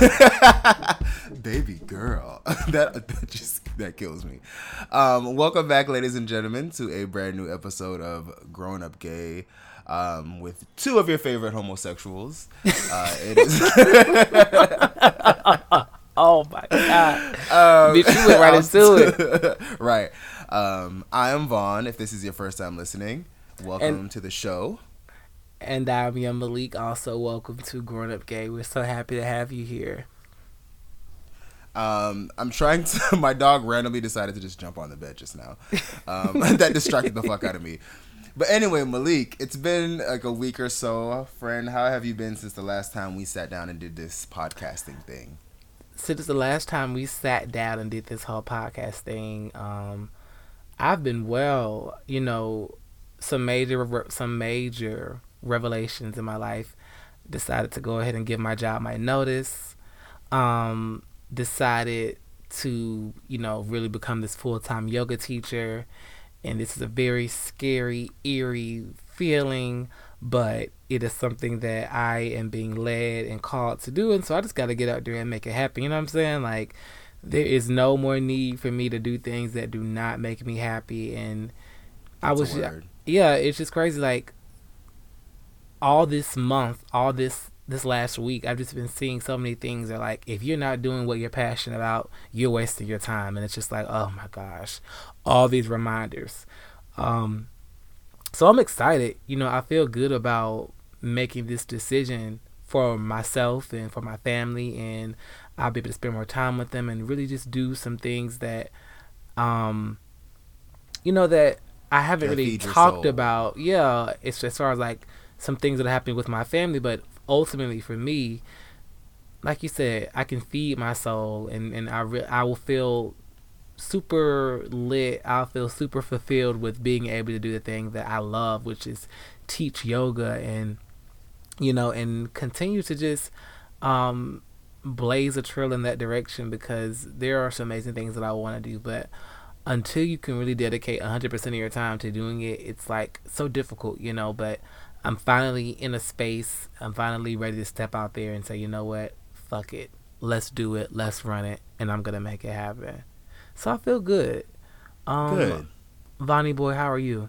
baby girl, that, that just that kills me. Um, welcome back, ladies and gentlemen, to a brand new episode of Grown Up Gay. Um, with two of your favorite homosexuals. Uh, it is. oh my god! Um, Bitch, you went right into it. right. Um, I am Vaun. If this is your first time listening, welcome and, to the show. And I'm Young Malik. Also, welcome to Grown Up Gay. We're so happy to have you here. Um, I'm trying to. My dog randomly decided to just jump on the bed just now. Um, that distracted the fuck out of me. But anyway, Malik, it's been like a week or so, friend. How have you been since the last time we sat down and did this podcasting thing? Since the last time we sat down and did this whole podcast thing, um, I've been well. You know, some major some major revelations in my life. Decided to go ahead and give my job my notice. Um, decided to, you know, really become this full time yoga teacher. And this is a very scary, eerie feeling, but it is something that I am being led and called to do. And so I just got to get out there and make it happen. You know what I'm saying? Like, there is no more need for me to do things that do not make me happy. And That's I was, yeah, it's just crazy. Like, all this month, all this this last week, I've just been seeing so many things that like if you're not doing what you're passionate about, you're wasting your time, and it's just like oh my gosh, all these reminders. Um, so I'm excited. You know, I feel good about making this decision for myself and for my family, and I'll be able to spend more time with them and really just do some things that, um, you know, that I haven't really talked about. Yeah, it's as far as like some things that are happening with my family, but ultimately for me, like you said, I can feed my soul, and and I re- I will feel super lit. I'll feel super fulfilled with being able to do the thing that I love, which is teach yoga and you know and continue to just um blaze a trail in that direction because there are some amazing things that I want to do, but until you can really dedicate 100% of your time to doing it, it's like so difficult, you know, but I'm finally in a space. I'm finally ready to step out there and say, you know what? Fuck it. Let's do it. Let's run it. And I'm going to make it happen. So I feel good. Um, good. Vonnie boy, how are you?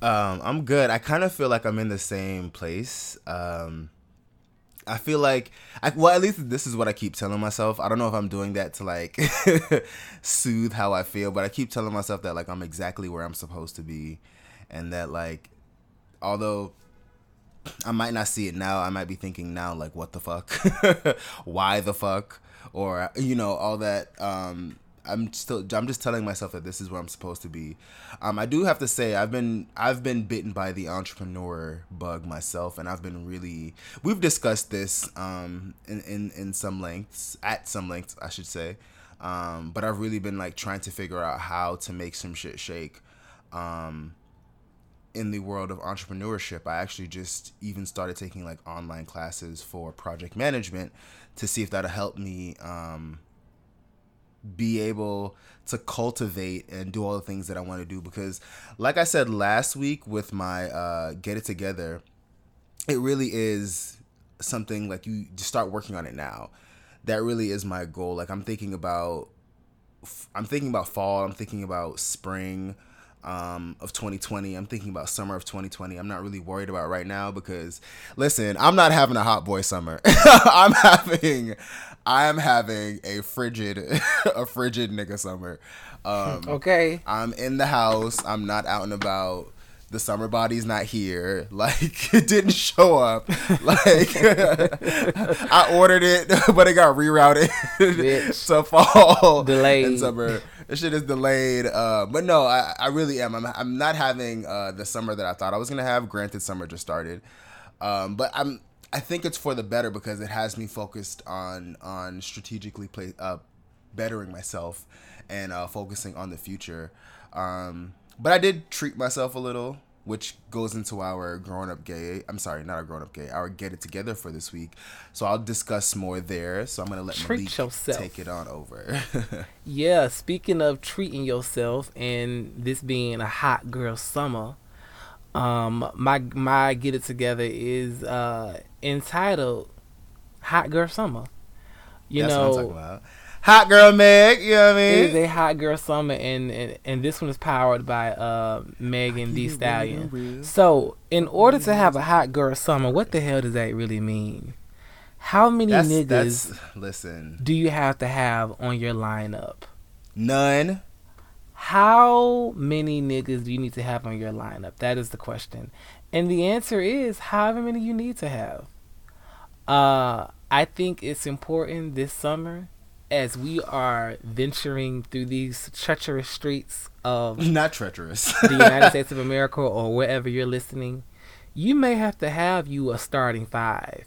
Um, I'm good. I kind of feel like I'm in the same place. Um, I feel like, I, well, at least this is what I keep telling myself. I don't know if I'm doing that to like soothe how I feel, but I keep telling myself that like I'm exactly where I'm supposed to be, and that like although I might not see it now, I might be thinking now like what the fuck? Why the fuck? Or you know, all that um I'm still I'm just telling myself that this is where I'm supposed to be. Um, I do have to say I've been I've been bitten by the entrepreneur bug myself, and I've been really we've discussed this um, in, in in some lengths at some lengths I should say, um, but I've really been like trying to figure out how to make some shit shake. Um, in the world of entrepreneurship, I actually just even started taking like online classes for project management to see if that'll help me um, be able to cultivate and do all the things that I want to do. Because, like I said last week with my uh, Get It Together, it really is something like you just start working on it now. That really is my goal. Like I'm thinking about, I'm thinking about fall. I'm thinking about spring um, of 2020. I'm thinking about summer of 2020. I'm not really worried about right now because, listen, I'm not having a hot boy summer. I'm having, I'm having a frigid, a frigid nigga summer. Um, okay. I'm in the house. I'm not out and about. The summer body's not here. Like it didn't show up. Like I ordered it, but it got rerouted to fall delayed in summer this shit is delayed. Uh, but no, I, I really am. I'm, I'm not having uh, the summer that I thought I was gonna have. Granted, summer just started, um, but I'm. I think it's for the better because it has me focused on on strategically play, uh, bettering myself and uh, focusing on the future. Um, but I did treat myself a little which goes into our grown up gay. I'm sorry, not our grown up gay. Our get it together for this week. So I'll discuss more there. So I'm gonna let Treat Malik yourself. take it on over. yeah, speaking of treating yourself and this being a hot girl summer, um, my my get it together is uh entitled hot girl summer. You That's know, what I'm talking about. Hot girl Meg, you know what I mean? it is a hot girl summer, and and, and this one is powered by uh Megan Thee Stallion. So, in order to have a hot girl summer, what the hell does that really mean? How many That's, niggas that's listen. do you have to have on your lineup? None. How many niggas do you need to have on your lineup? That is the question. And the answer is however many you need to have. Uh I think it's important this summer as we are venturing through these treacherous streets of Not treacherous. the United States of America or wherever you're listening, you may have to have you a starting five.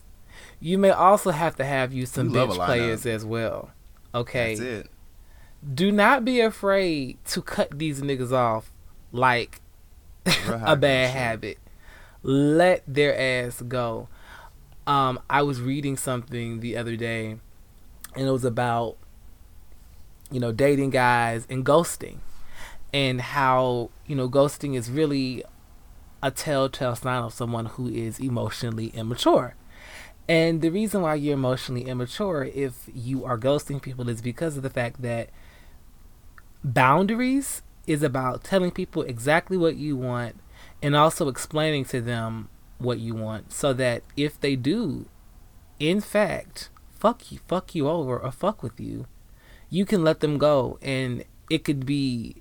You may also have to have you some bench players as well. Okay. That's it. Do not be afraid to cut these niggas off like a bad habit. Let their ass go. Um, I was reading something the other day, and it was about you know dating guys and ghosting, and how you know ghosting is really a telltale sign of someone who is emotionally immature. And the reason why you're emotionally immature if you are ghosting people is because of the fact that boundaries is about telling people exactly what you want and also explaining to them what you want so that if they do in fact fuck you fuck you over or fuck with you you can let them go and it could be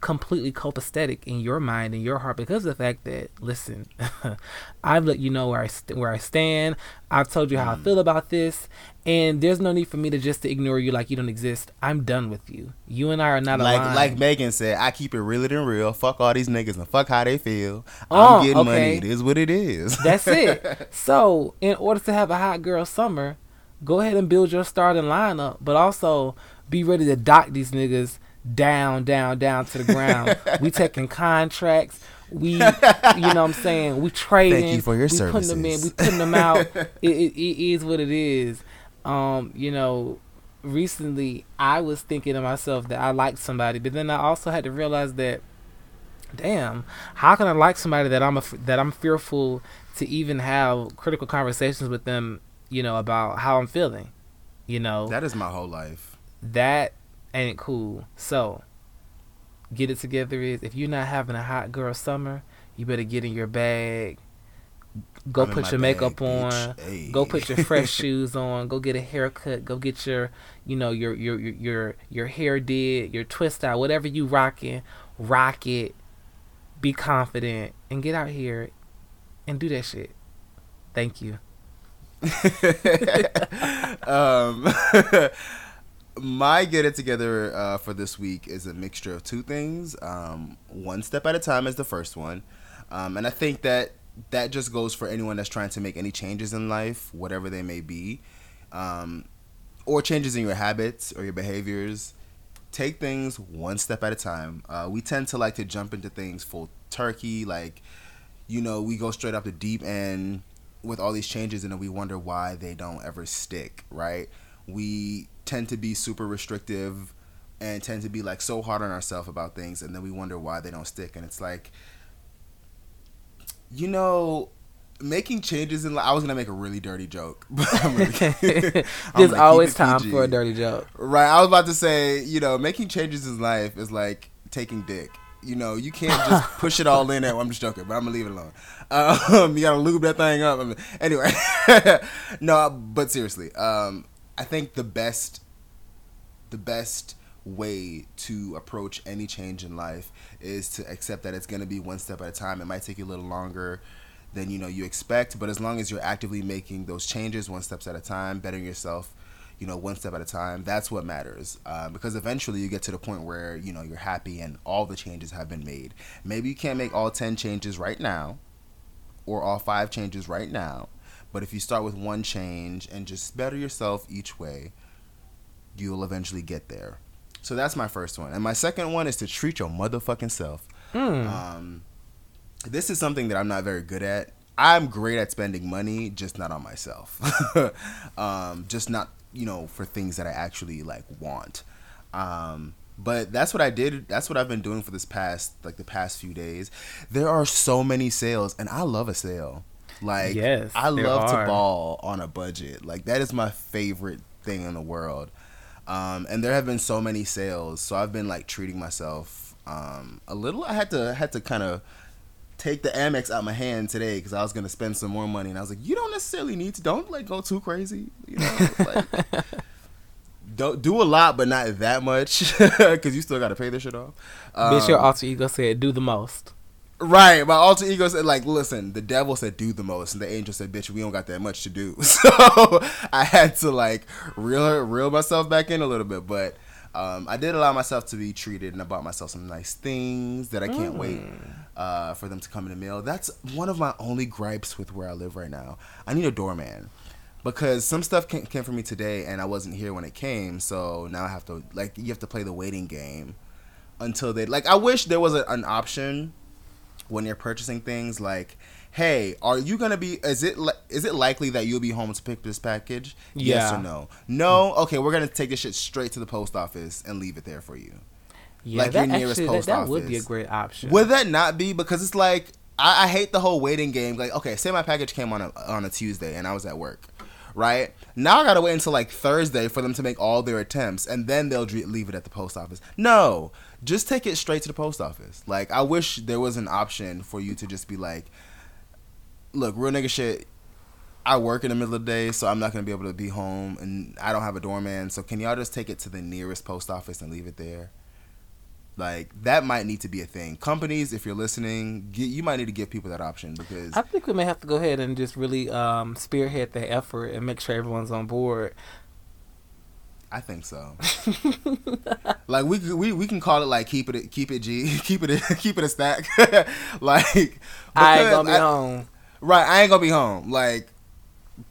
completely copacetic in your mind and your heart because of the fact that listen I've let you know where I st- where I stand I've told you how I Mm. feel about this and there's no need for me to just to ignore you like you don't exist I'm done with you you and I are not Like aligned like Megan said, I keep it realer than real. Fuck all these niggas and fuck how they feel. Oh, I'm getting okay. money. It is what it is. That's it. So, in order to have a hot girl summer, go ahead and build your starting lineup, but also be ready to dock these niggas down, down, down to the ground. we taking contracts. We, you know, what I'm saying we trading. Thank you for your we Putting them in. We services. putting them out. it, it, it is what it is. Um, you know, recently I was thinking to myself that I liked somebody, but then I also had to realize that damn, how can I like somebody that I'm a, that I'm fearful to even have critical conversations with them, you know, about how I'm feeling. You know, that is my whole life. that ain't cool. So, get it together is if you're not having a hot girl summer, you better get in your bag. Go I'm put your makeup bag, on. bitch. Hey. Go put your fresh shoes on. Go get a haircut. Go get your, you know, your your your your, your hair did, your twist out, whatever you rocking, rock it. Be confident and get out here and do that shit. Thank you. um, my get it together uh, for this week is a mixture of two things. Um, one step at a time is the first one, um, and I think that that just goes for anyone that's trying to make any changes in life, whatever they may be, um, or changes in your habits or your behaviors. Take things one step at a time. Uh, we tend to like to jump into things full turkey, like you know, we go straight up the deep end with all these changes and then we wonder why they don't ever stick, right? We tend to be super restrictive and tend to be like so hard on ourselves about things and then we wonder why they don't stick and it's like you know making changes in life I was gonna make a really dirty joke but I'm really, There's always time PG. for a dirty joke. Right. I was about to say, you know, making changes in life is like taking dick. You know, you can't just push it all in there. I'm just joking, but I'm gonna leave it alone. Um, you gotta lube that thing up. I mean, anyway, no, but seriously, um, I think the best, the best way to approach any change in life is to accept that it's gonna be one step at a time. It might take you a little longer than you know you expect, but as long as you're actively making those changes one steps at a time, bettering yourself you know, one step at a time. That's what matters. Uh, because eventually you get to the point where, you know, you're happy and all the changes have been made. Maybe you can't make all 10 changes right now or all five changes right now. But if you start with one change and just better yourself each way, you'll eventually get there. So that's my first one. And my second one is to treat your motherfucking self. Mm. Um, this is something that I'm not very good at. I'm great at spending money, just not on myself. um, just not, you know, for things that I actually like want. Um, but that's what I did. That's what I've been doing for this past, like the past few days. There are so many sales, and I love a sale. Like, Yes, I love are. to ball on a budget. Like, that is my favorite thing in the world. Um, and there have been so many sales, so I've been like treating myself um, a little. I had to had to kind of take the Amex out my hand today because I was gonna spend some more money, and I was like, you don't necessarily need to. Don't like go too crazy, you know. like, don't do a lot, but not that much because you still got to pay this shit off. Bitch, your Um, alter ego said, "Do the most." Right, my alter ego said, like, listen, the devil said do the most, and the angel said, bitch, we don't got that much to do. So I had to like reel reel myself back in a little bit, but um, I did allow myself to be treated, and I bought myself some nice things that I can't wait uh, for them to come in the mail. That's one of my only gripes with where I live right now. I need a doorman because some stuff came, came for me today, and I wasn't here when it came, so now I have to like you have to play the waiting game until they like. I wish there was a, an option when you're purchasing things like hey are you gonna be is it li- is it likely that you'll be home to pick this package? Yes or no? No? Okay we're gonna take this shit straight to the post office and leave it there for you. Yeah, Like that your nearest actually that, post that would be a office. great option. would that not be? Because it's like I, I hate the whole waiting game. Like okay say my package came on a on a tuesday and i was at work right? Now i gotta wait until like thursday for them to make all their attempts and then they'll leave it at the post office. No. Just take it straight to the post office. Like i wish there was an option for you to just be like look real nigga shit I work in the middle of the day, so I'm not gonna be able to be home, and I don't have a doorman. So can y'all just take it to the nearest post office and leave it there? Like that might need to be a thing. Companies, if you're listening, get, you might need to give people that option because I think we may have to go ahead and just really um, spearhead the effort and make sure everyone's on board. I think so. like we we we can call it like keep it keep it G keep it keep it a stack. like I ain't gonna be I- home. Right, I ain't gonna be home. Like,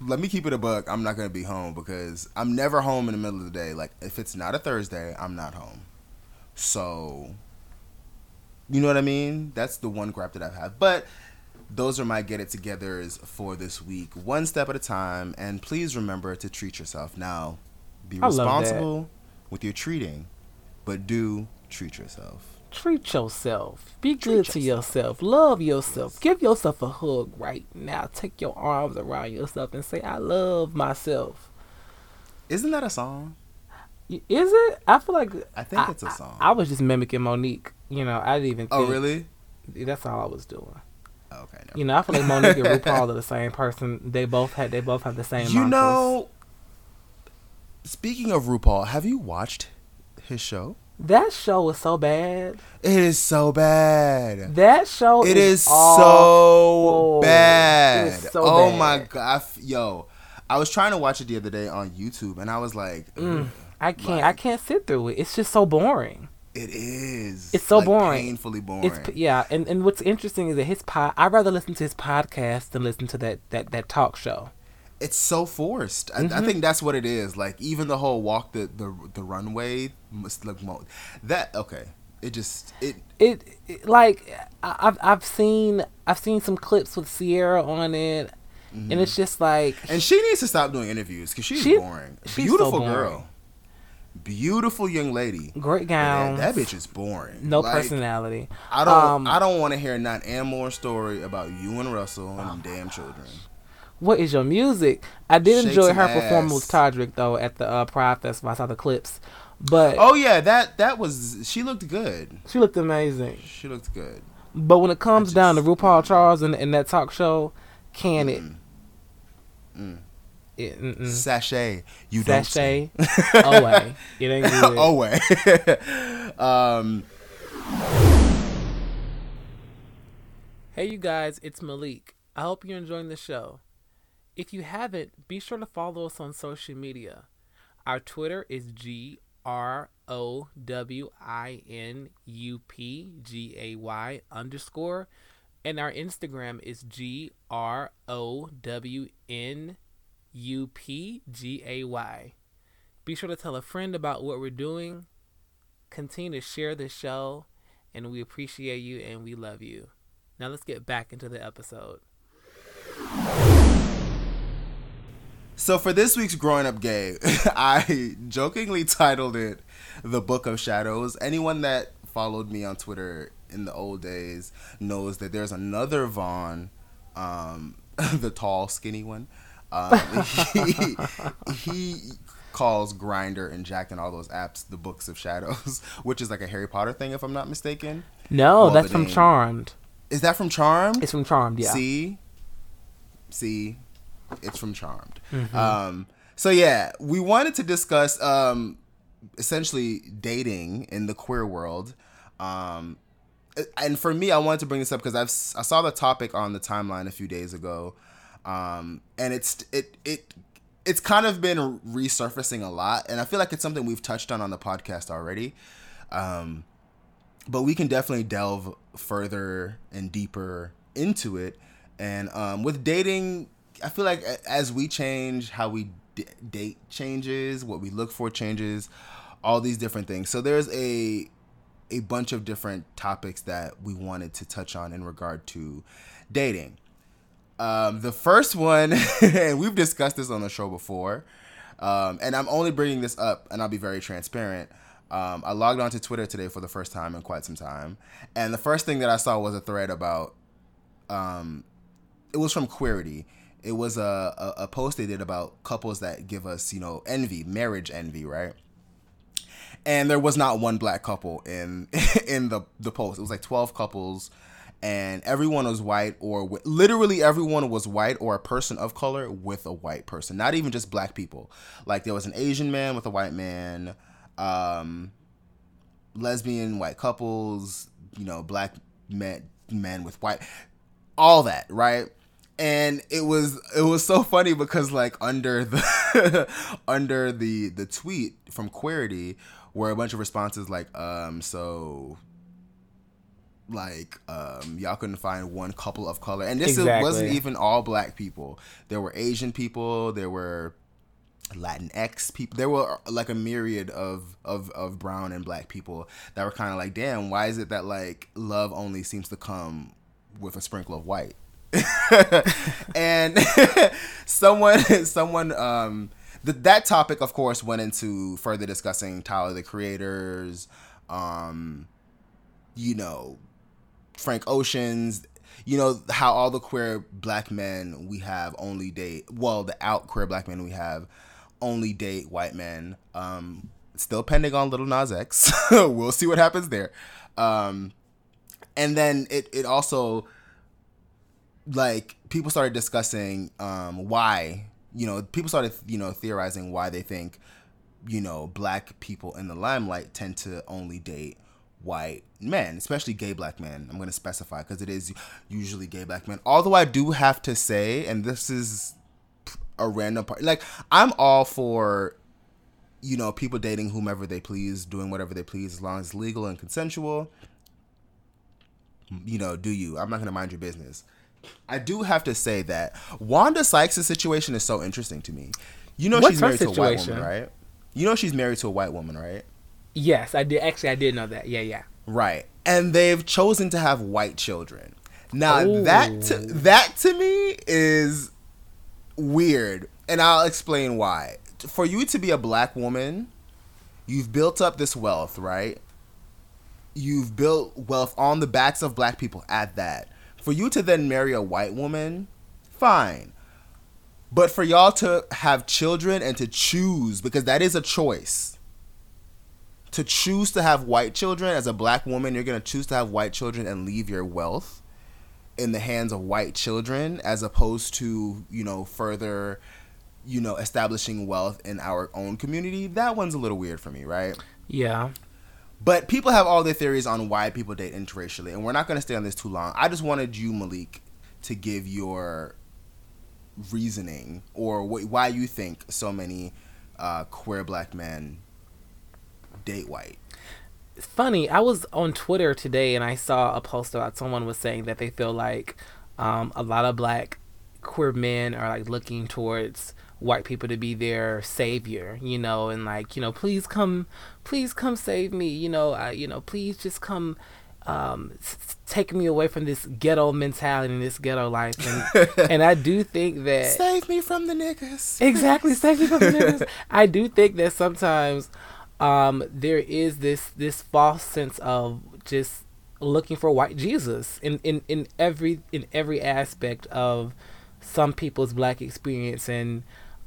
let me keep it a buck. I'm not gonna be home because I'm never home in the middle of the day. Like, if it's not a Thursday, I'm not home. So, you know what I mean? That's the one gripe that I've had. But those are my get it togethers for this week, one step at a time. And please remember to treat yourself. Now, be I love that. responsible with your treating, but do treat yourself. Treat yourself. Be good to yourself. Love yourself. Give yourself a hug right now. Take your arms around yourself and say, I love myself. Isn't that a song? Is it? I feel like I think it's a song. I, was just mimicking Mo'Nique. You know, I didn't even. oh, really? That's all I was doing. Okay. No. You know, I feel like Mo'Nique and RuPaul are the same person. They both had. They both have the same. You mantras. know, speaking of RuPaul, have you watched his show? That show is so bad. It is so bad. That show. It is is so bad. It is so bad. oh bad. my god, yo! I was trying to watch it the other day on YouTube, and I was like, Mm, I can't. I can't sit through it. It's just so boring. "It is. It's so like, boring. painfully boring." It's yeah, and, and what's interesting is that his pod. I'd rather listen to his podcast than listen to that that that talk show. It's so forced. I, Mm-hmm. I think that's what it is. Like even the whole walk the the, the runway must look mo- that okay. It just it It, it like I've I've seen I've seen some clips with Ciara on it, and it's just like and she needs to stop doing interviews because she's She- boring. she's so Beautiful boring. girl, beautiful young lady. great But gowns, That, that bitch is boring. no Like, personality. I don't. Um, I don't want to hear not and more story about you and Russell and Oh damn children. What is your music? I did Shake enjoy her performance with. Todrick though at the uh, Pride Festival. I saw the clips, but Oh yeah, that that was. She looked good. she looked amazing. She looked good. But when it comes just- down to RuPaul Charles and, and that talk show, can it? Mm. it mm-mm. Sachet, you Sachet don't. say. away. It ain't good. Away. um. Hey, you guys, it's Malik. I hope you're enjoying the show. If you haven't, be sure to follow us on social media. Our Twitter is G R O W I N U P G A Y underscore, and our Instagram is G R O W N U P G A Y. Be sure to tell a friend about what we're doing. Continue to share the show, and we appreciate you and we love you. Now let's get back into the episode. So for this week's growing up gay, I jokingly titled it "The Book of Shadows." Anyone that followed me on Twitter in the old days knows that there's another Vaughn um, the tall, skinny one. Um, he, he calls Grindr and Jack'd and all those apps the Books of Shadows, which is like a Harry Potter thing, if I'm not mistaken. No, well, that's from. Charmed. Is that from Charmed? It's from Charmed. Yeah. See, see, it's from Charmed. Mm-hmm. Um, so yeah, we wanted to discuss um, essentially dating in the queer world. Um, and for me, I wanted to bring this up because I've I saw the topic on the timeline a few days ago, um, and it's it it it's kind of been resurfacing a lot, and I feel like it's something we've touched on on the podcast already. Um, but we can definitely delve further and deeper into it. And um, with dating, I feel like as we change, how we d- date changes, what we look for changes, all these different things. So there's a a bunch of different topics that we wanted to touch on in regard to dating. Um, the first one, and we've discussed this on the show before, um, and I'm only bringing this up, and I'll be very transparent. Um, I logged onto Twitter today for the first time in quite some time, and the first thing that I saw was a thread about. Um, it was from Queerty. It was a, a, a post they did about couples that give us, you know, envy, marriage envy, right? and there was not one black couple in in the the post. It was like twelve couples, and everyone was white or literally everyone was white or a person of color with a white person. Not even just black people. Like there was an Asian man with a white man, um, lesbian white couples, you know, black men men with white, all that, right? And it was it was so funny because like under the under the the tweet from Queerty were a bunch of responses like, um, so like um y'all couldn't find one couple of color. And this exactly. wasn't even all black people. There were asian people there were latinx people there were like a myriad of of of brown and black people that were kind of like damn why is it that like love only seems to come with a sprinkle of white and someone someone um that topic, of course, went into further discussing Tyler the Creators, um, you know, Frank Ocean's, you know, how all the queer black men we have only date, well, the out queer black men we have only date white men. Um, still pending on Lil Nas X. we'll see what happens there. Um, and then it, it also, like, people started discussing um, why you know, people started, you know, theorizing why they think, you know, black people in the limelight tend to only date white men, especially gay black men. I'm going to specify because it is usually gay black men. Although I do have to say, and this is a random part, like, I'm all for, you know, people dating whomever they please, doing whatever they please, as long as it's legal and consensual. You know, do you? I'm not going to mind your business. I do have to say that Wanda Sykes' situation is so interesting to me. You know What's she's married to a white woman, right? You know she's married to a white woman, right? Yes, I did. Actually, I did know that. Yeah, yeah. Right, and they've chosen to have white children. Now Ooh. that to, that to me is weird, and I'll explain why. For you to be a black woman, you've built up this wealth, right? You've built wealth on the backs of black people at that for you to then marry a white woman, fine. But for y'all to have children and to choose, because that is a choice. To choose to have white children as a black woman, you're going to choose to have white children and leave your wealth in the hands of white children as opposed to, you know, further, you know, establishing wealth in our own community. That one's a little weird for me, right? Yeah. But people have all their theories on why people date interracially, and we're not going to stay on this too long. I just wanted you, Malik, to give your reasoning or wh- why you think so many uh, queer black men date white. Funny. I was on Twitter today and I saw a post about someone was saying that they feel like um, a lot of black queer men are like looking towards white people to be their savior, you know, and like, you know, please come, please come save me, you know, I, you know, please just come, um, s- take me away from this ghetto mentality and this ghetto life, and and I do think that save me from the niggas. Exactly, save me from the niggas. I do think that sometimes, um, there is this this false sense of just looking for white Jesus in in in every in every aspect of some people's black experience, and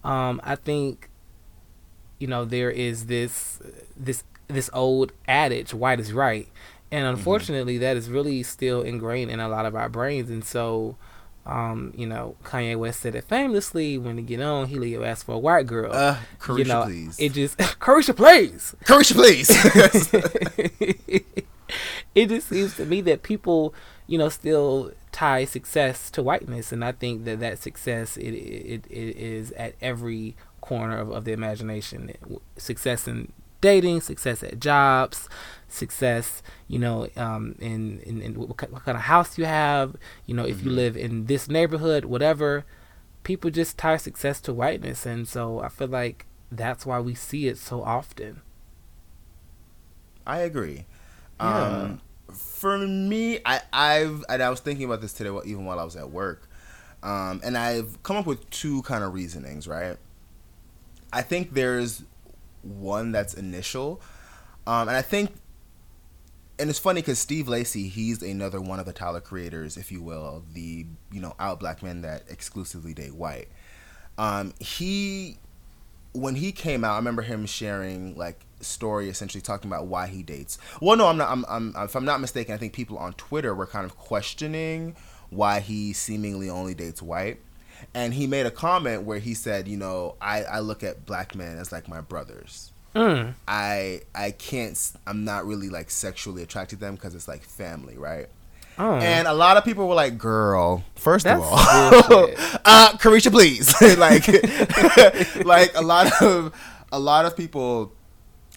um, I think you know there is this this this old adage, "White is right," and mm-hmm. unfortunately, mm-hmm. that is really still ingrained in a lot of our brains, and so. Um, you know, Kanye West said it famously when he get on, he leave ask for a white girl. Uh, Carisha, you know, please. It just Carisha, please. Carisha, please. it just seems to me that people, you know, still tie success to whiteness, and I think that that success it it, it is at every corner of, of the imagination. Success in dating, success at jobs, success, you know, um, in, in, in what, kind of house you have, you know, if mm-hmm. you live in this neighborhood, whatever. People just tie success to whiteness, and so I feel like that's why we see it so often. I agree. Yeah. Um, for me, I, I've and I was thinking about this today, even while I was at work, um, and I've come up with two kind of reasonings. Right, I think there's one that's initial, um, and I think, and it's funny because Steve Lacy, he's another one of the Tyler creators, if you will, the you know out black men that exclusively date white. Um, he when he came out, I remember him sharing like story essentially talking about why he dates. Well, no, I'm not. I'm, I'm if I'm not mistaken, I think people on Twitter were kind of questioning why he seemingly only dates white. And he made a comment where he said, you know, I, I look at black men as like my brothers. Mm. I I can't. I'm not really like sexually attracted to them because it's like family, right? Oh. And a lot of people were like, "Girl, first That's of all, uh, Carisha, please." like, like a lot of a lot of people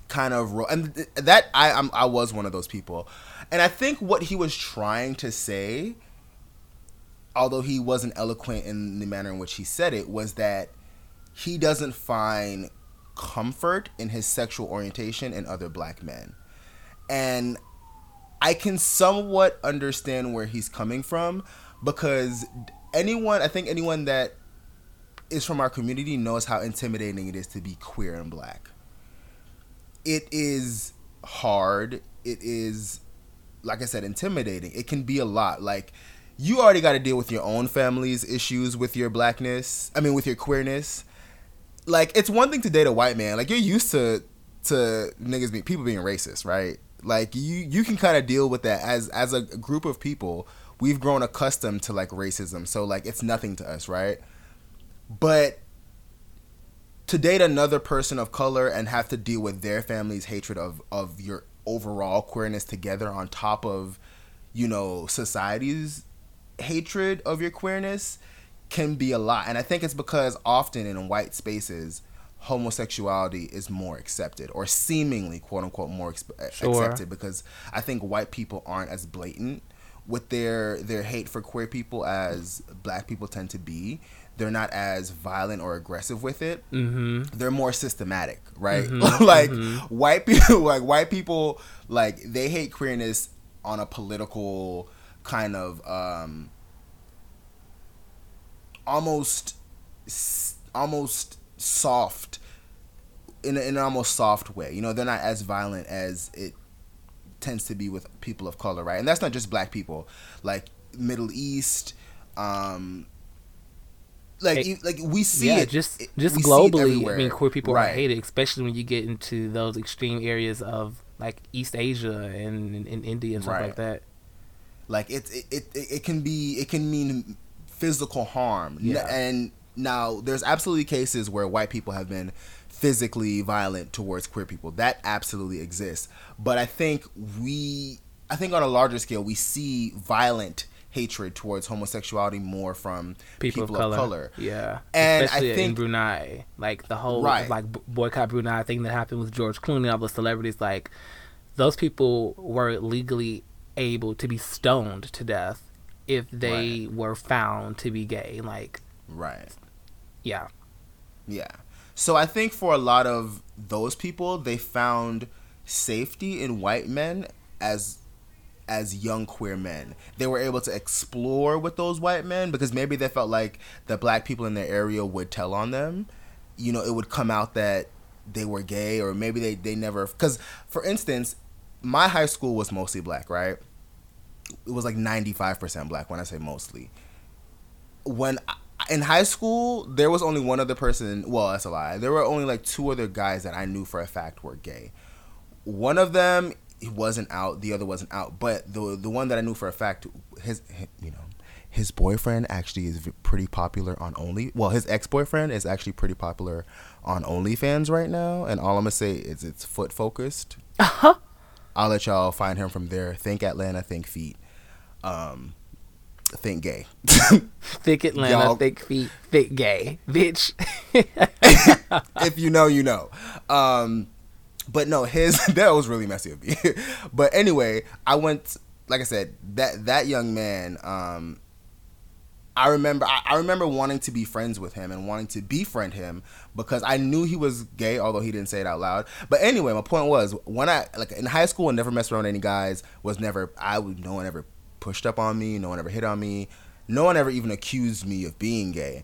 kind of role, and that I I'm, I was one of those people, and I think what he was trying to say, although he wasn't eloquent in the manner in which he said it, was that he doesn't find comfort in his sexual orientation in other black men, and I can somewhat understand where he's coming from because anyone, I think anyone that is from our community knows how intimidating it is to be queer and black. It is hard. It is, like I said, intimidating. It can be a lot. Like, you already got to deal with your own family's issues with your blackness. I mean, with your queerness. Like, it's one thing to date a white man. Like, you're used to to niggas being people being racist, right? Like you you can kind of deal with that as as a group of people. We've grown accustomed to like racism, so like it's nothing to us, right? But to date another person of color and have to deal with their family's hatred of of your overall queerness together on top of you know society's hatred of your queerness can be a lot and i think it's because often in white spaces homosexuality is more accepted or seemingly quote unquote more exp- eh, sure. accepted because I think white people aren't as blatant with their their hate for queer people as black people tend to be. They're not as violent or aggressive with it. Mm-hmm. They're more systematic, right? Mm-hmm. like mm-hmm. white people, like white people, like they hate queerness on a political kind of um, almost almost soft in, a, in an almost soft way. You know, they're not as violent as it tends to be with people of color, right? And that's not just black people, like Middle East, um, like it, like we see yeah, it just just globally. I mean, queer people right. are hated, especially when you get into those extreme areas of like East Asia and, and, and India and stuff right. like that. Like it, it, it, it can be it can mean physical harm, yeah. and now, there's absolutely cases where white people have been physically violent towards queer people. That absolutely exists. But I think we, I think on a larger scale, we see violent hatred towards homosexuality more from people, people of, color. of, color. Yeah, and especially I think in Brunei, like the whole right. like boycott Brunei thing that happened with George Clooney, all the celebrities, like those people were legally able to be stoned to death if they right. were found to be gay. Like, right. Yeah. Yeah. So I think for a lot of those people, they found safety in white men as as young queer men. They were able to explore with those white men because maybe they felt like the black people in their area would tell on them. You know, it would come out that they were gay or maybe they, they never because for instance, my high school was mostly black, right? It was like 95% black when I say mostly. When in high school, there was only one other person. Well, that's a lie. There were only like two other guys that I knew for a fact were gay. One of them he wasn't out. The other wasn't out. But the the one that I knew for a fact, his, his you know, his boyfriend actually is pretty popular on Only. Well, his ex boyfriend is actually pretty popular on OnlyFans right now. And all I'm gonna say is it's foot focused. Uh-huh. I'll let y'all find him from there. Think Atlanta, think feet. Um, think gay. think Atlanta, y'all, think feet, think gay, bitch. if you know, you know. Um, but no, his that was really messy of me. but anyway, I went. Like I said, that that young man. Um, I remember I, I, remember wanting to be friends with him and wanting to befriend him because I knew he was gay, although he didn't say it out loud. But anyway, my point was when I like in high school, I never messed around any guys. Was never I would no one ever pushed up on me. No one ever hit on me. No one ever even accused me of being gay.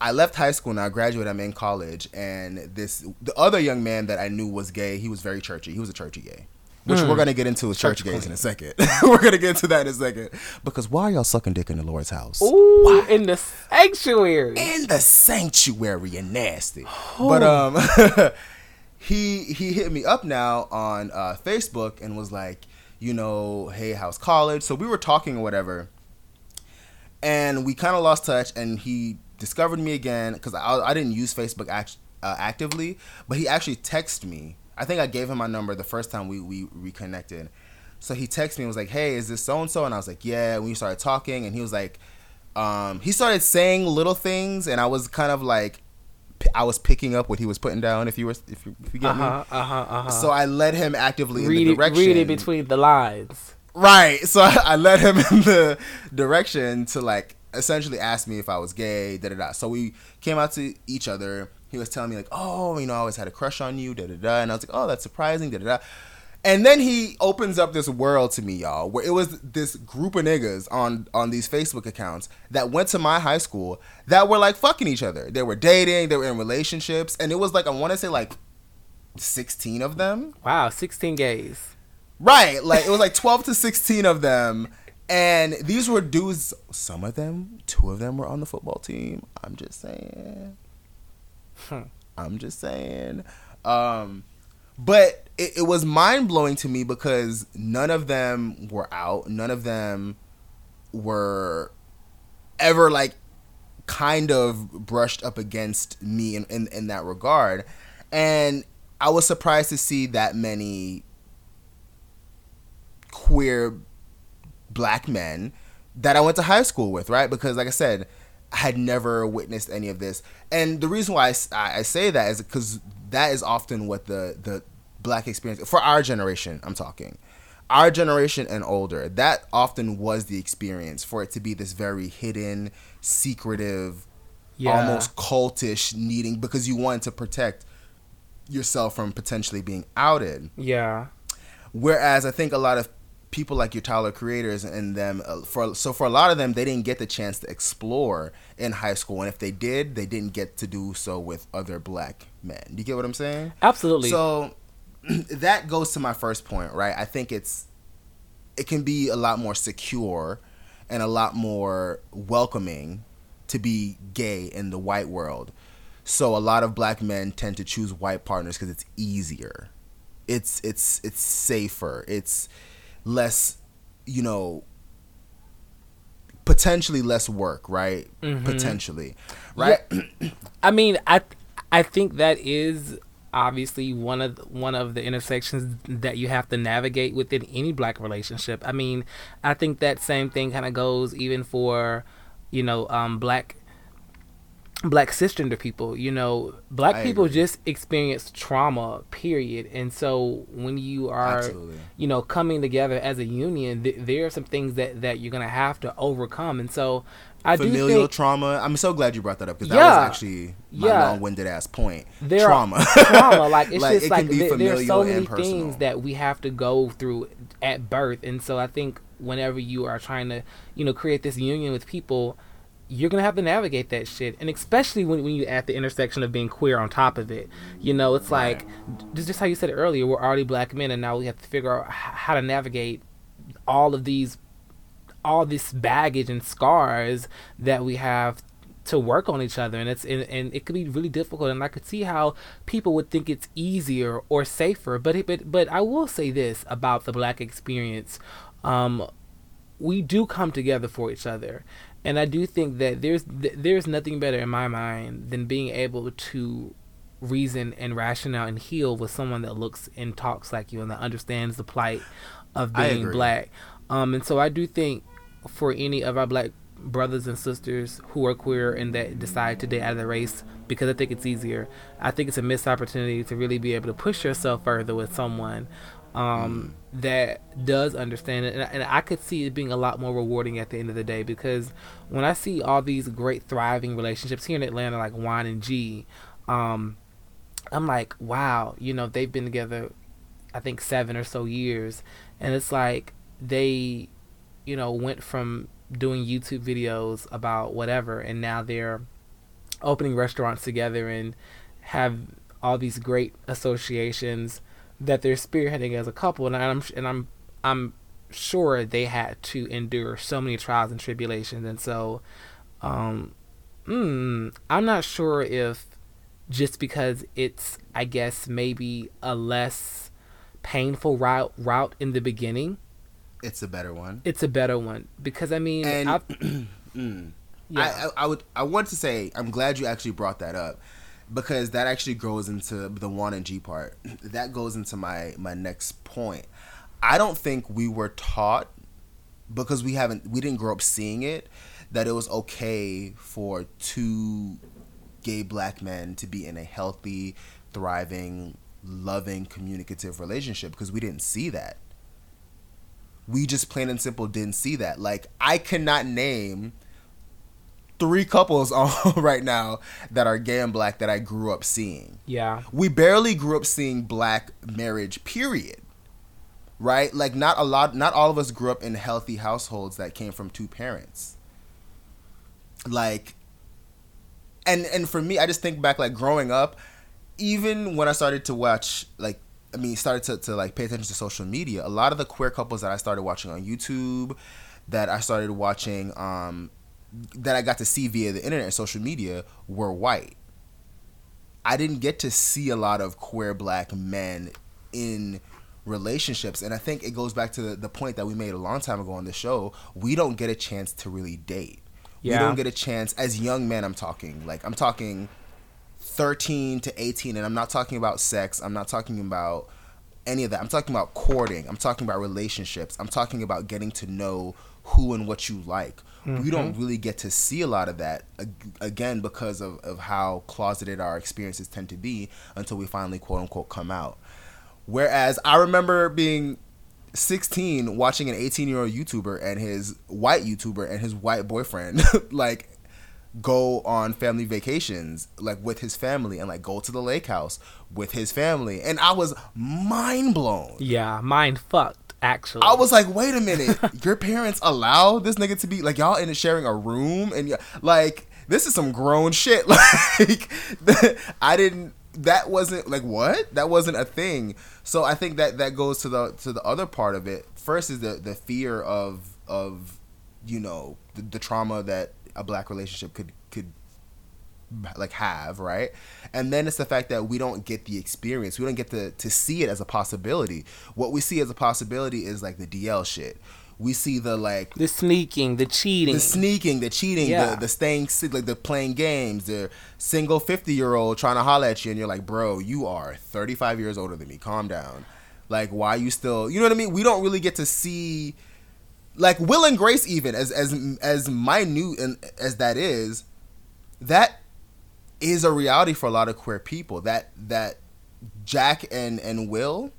I left high school and I graduated. I'm in college, and this the other young man that I knew was gay. He was very churchy. He was a churchy gay which mm. we're gonna get into with church, church gays in a second. we're gonna get into that in a second. Because why are y'all sucking dick in the Lord's house? Ooh, why? in the sanctuary. In the sanctuary and nasty. Oh. But um he he hit me up now on uh, Facebook and was like, you know, hey, how's college? So we were talking or whatever. And we kind of lost touch and he discovered me again because I, I didn't use Facebook act, uh, actively, but he actually texted me I think I gave him my number the first time we, we reconnected. So he texted me and was like, "Hey, is this so and so?" And I was like, "Yeah." And we started talking, and he was like, um, he started saying little things, and I was kind of like, I was picking up what he was putting down. If you were, if you, if you get uh-huh, me, uh-huh, uh-huh. So I led him actively read in the direction. It, read it between the lines. Right. So I, I led him in the direction to like essentially asked me if I was gay. Da da da. So we came out to each other he was telling me like, oh, you know, I always had a crush on you, da da da, and I was like, oh, that's surprising, da da da. And then he opens up this world to me, y'all, where it was this group of niggas on on these Facebook accounts that went to my high school that were like fucking each other. They were dating, they were in relationships, and it was like I want to say like sixteen of them. Wow, sixteen gays. Right, like it was like twelve to sixteen of them. And these were dudes. Some of them, two of them were on the football team. I'm just saying. Hmm. I'm just saying. Um, but it, it was mind blowing to me because none of them were out. None of them were ever like kind of brushed up against me in, in, in that regard. And I was surprised to see that many queer black men that I went to high school with, right? Because, like I said, I had never witnessed any of this. And the reason why I, I say that is because that is often what the, the black experience, for our generation, I'm talking, our generation and older, that often was the experience for it to be this very hidden, secretive, yeah. almost cultish needing because you wanted to protect yourself from potentially being outed. Yeah. Whereas I think a lot of people like your Tyler creators and them uh, for so for a lot of them they didn't get the chance to explore in high school and if they did they didn't get to do so with other black men. Do you get what I'm saying? Absolutely. So that goes to my first point, right? I think it's it can be a lot more secure and a lot more welcoming to be gay in the white world. So a lot of black men tend to choose white partners because it's easier. It's it's it's safer. It's less, you know, potentially less work, right? Mm-hmm. Potentially, right? Yeah. I mean, I I think that is obviously one of the, one of the intersections that you have to navigate within any black relationship. I mean, I think that same thing kind of goes even for you know um, black black cisgender people you know black I people agree. just experience trauma period and so when you are Absolutely. you know coming together as a union th- there are some things that that you're gonna have to overcome and so I familial think, trauma. I'm so glad you brought that up because yeah, that was actually my yeah. long-winded ass point. There trauma, trauma. Like it's like, just it like th- there are so many things that we have to go through at birth, and so I think whenever you are trying to, you know, create this union with people, you're gonna have to navigate that shit, and especially when, when you at the intersection of being queer on top of it. You know, it's like just just how you said it earlier. We're already black men, and now we have to figure out how to navigate all of these, all this baggage and scars that we have to work on each other. And it's and, and it could be really difficult. And i could see how people would think it's easier or safer. But it, but but i will say this about the black experience. Um we do come together for each other and i do think that there's there's nothing better in my mind than being able to reason and rationale and heal with someone that looks and talks like you and that understands the plight of being black um and so i do think for any of our black brothers and sisters who are queer and that decide to date out of the race because I think it's easier. I think it's a missed opportunity to really be able to push yourself further with someone um, mm. that does understand it. And, and, I could see it being a lot more rewarding at the end of the day because when I see all these great thriving relationships here in Atlanta, like Juan and G, um, I'm like, wow, you know, they've been together, I think seven or so years. And it's like they, you know, went from doing YouTube videos about whatever, and now they're opening restaurants together and have all these great associations that they're spearheading as a couple. And I'm and I'm I'm sure they had to endure so many trials and tribulations, and so um, mm, I'm not sure if just because it's I guess maybe a less painful route route in the beginning it's a better one. It's a better one because I mean, and, mm, yeah. I, I, I would I want to say I'm glad you actually brought that up because that actually goes into the Juan and G part. That goes into my my next point. I don't think we were taught because we haven't we didn't grow up seeing it that it was okay for two gay black men to be in a healthy, thriving, loving, communicative relationship because we didn't see that we just plain and simple didn't see that. Like I cannot name three couples on right now that are gay and black that I grew up seeing. Yeah. We barely grew up seeing black marriage, period. Right? Like not a lot not all of us grew up in healthy households that came from two parents. Like and and for me, I just think back like growing up, even when I started to watch like I mean, started to, to like pay attention to social media. A lot of the queer couples that I started watching on YouTube, that I started watching, um, that I got to see via the internet and social media were white. I didn't get to see a lot of queer black men in relationships. And I think it goes back to the, the point that we made a long time ago on the show. We don't get a chance to really date. Yeah. We don't get a chance as young men I'm talking. Like I'm talking 13 to 18 and i'm not talking about sex i'm not talking about any of that i'm talking about courting i'm talking about relationships i'm talking about getting to know who and what you like mm-hmm. we don't really get to see a lot of that again because of, of how closeted our experiences tend to be until we finally quote unquote come out. Whereas i remember being 16 watching an 18 year old youtuber and his white youtuber and his white boyfriend like go on family vacations like with his family and like go to the lake house with his family. And i was mind blown. Yeah mind fucked actually. I was like wait a minute. Your parents allow this nigga to be like y'all in sharing a room and like this is some grown shit. Like i didn't that wasn't like what? That wasn't a thing. So i think that that goes to the to the other part of it. First is the the fear of of you know the, the trauma that a black relationship could could like have right and then it's the fact that we don't get the experience we don't get to to see it as a possibility what we see as a possibility is like the dl shit we see the like the sneaking, the cheating, the sneaking, the cheating, yeah. the the staying like the playing games, the single fifty year old trying to holler at you, and you're like, bro, you are thirty five years older than me. Calm down. Like, why you still? You know what I mean? We don't really get to see like Will and Grace even as as as minute and as that is, that is a reality for a lot of queer people. That that Jack and and Will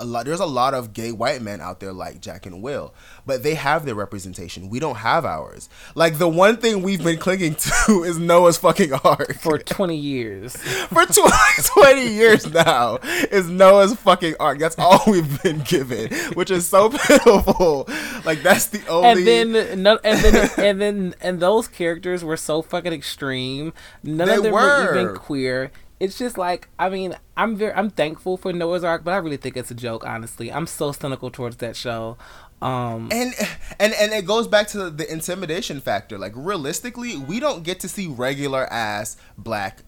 a lot there's a lot of gay white men out there like Jack and Will, but they have their representation. We don't have ours. Like the one thing we've been clinging to is Noah's fucking Arc for 20 years. for 20, 20 years now is Noah's fucking Arc. That's all we've been given, which is so pitiful. Like that's the only And then no, and then and then and those characters were so fucking extreme. None they of them were. were even queer it's just like I mean I'm very I'm thankful for Noah's Arc, but I really think it's a joke. Honestly, I'm so cynical towards that show. Um, and and and it goes back to the intimidation factor. Like realistically, we don't get to see regular ass black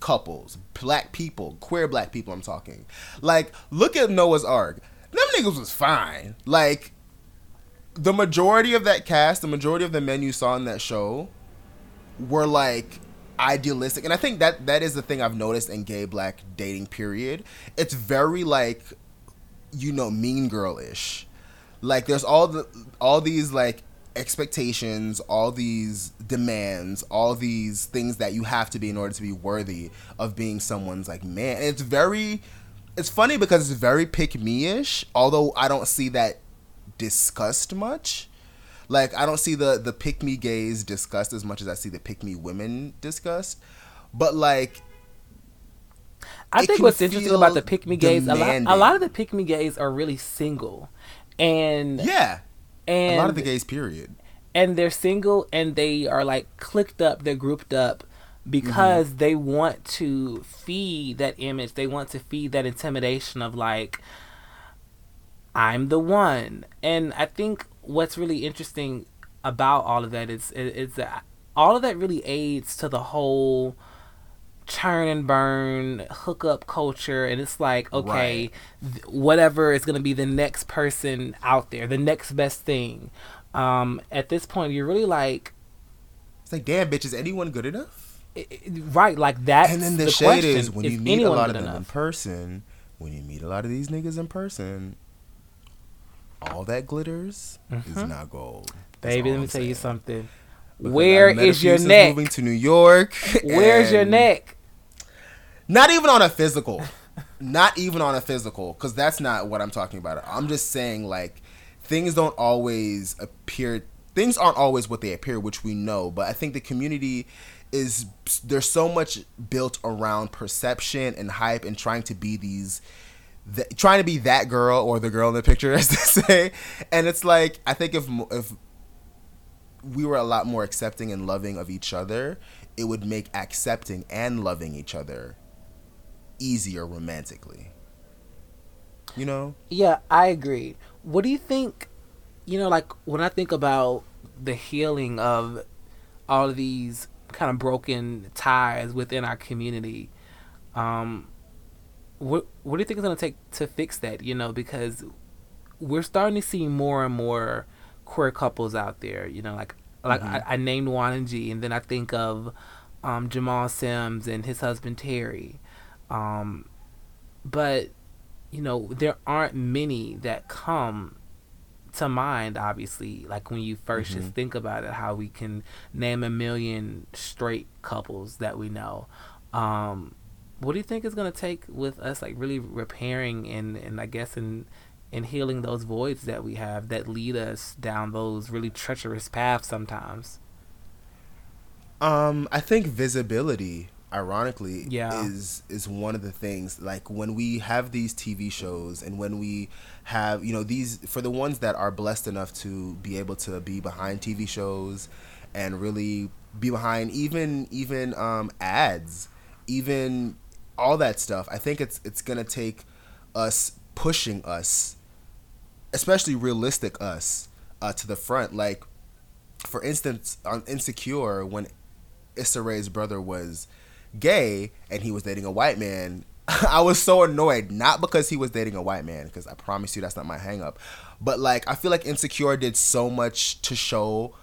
couples, black people, queer black people. I'm talking. Like, look at Noah's Arc. Them niggas was fine. Like, the majority of that cast, the majority of the men you saw in that show, were like idealistic, and I think that that is the thing I've noticed in gay black dating. Period. It's very like, you know, mean girlish. Like, there's all the all these like expectations, all these demands, all these things that you have to be in order to be worthy of being someone's like man. And it's very it's funny because it's very pick me ish, although I don't see that discussed much. Like I don't see the the pick me gays discussed as much as I see the pick me women discussed. But like I think what's interesting about the pick me gays, a lot, a lot of the pick me gays are really single, and yeah, and a lot of the gays, period. And they're single and they are like clicked up, they're grouped up because mm-hmm. they want to feed that image. They want to feed that intimidation of like, I'm the one. And I think what's really interesting about all of that is is that all of that really aids to the whole churn and burn hookup culture and it's like okay right. th- whatever is going to be the next person out there the next best thing um at this point you're really like it's like damn bitch is anyone good enough it, it, right like that and then the, the shade question, is when you meet a lot of them enough? in person when you meet a lot of these niggas in person all that glitters mm-hmm. is not gold baby let me tell you something where is your neck? Moving to New York. Where's your neck? Not even on a physical. not even on a physical, because that's not what I'm talking about. I'm just saying like things don't always appear. Things aren't always what they appear, which we know. But I think the community is there's so much built around perception and hype and trying to be these the, trying to be that girl or the girl in the picture as they say and it's like i think if if we were a lot more accepting and loving of each other it would make accepting and loving each other easier romantically. You know? Yeah, I agree. What do you think? You know, like when I think about the healing of all of these kind of broken ties within our community, um, what what do you think is going to take to fix that? You know, because we're starting to see more and more queer couples out there. You know, like like mm-hmm. I, I, named Juan and G, and then I think of um, Jamal Sims and his husband Terry. Um, but you know, there aren't many that come to mind obviously like when you 1st mm-hmm. just think about it how we can name a million straight couples that we know um, what do you think is going to take with us like really repairing and and i guess in in healing those voids that we have that lead us down those really treacherous paths sometimes um i think visibility ironically yeah. is is one of the things like when we have these TV shows and when we have you know these for the ones that are blessed enough to be able to be behind TV shows and really be behind even even um, ads even all that stuff I think it's it's to take us pushing us especially realistic us uh, to the front like for instance on Insecure when Issa Rae's brother was gay and he was dating a white man, I was so annoyed. Not because he was dating a white man, because I promise you that's not my hangup. But like I feel like Insecure did so much to show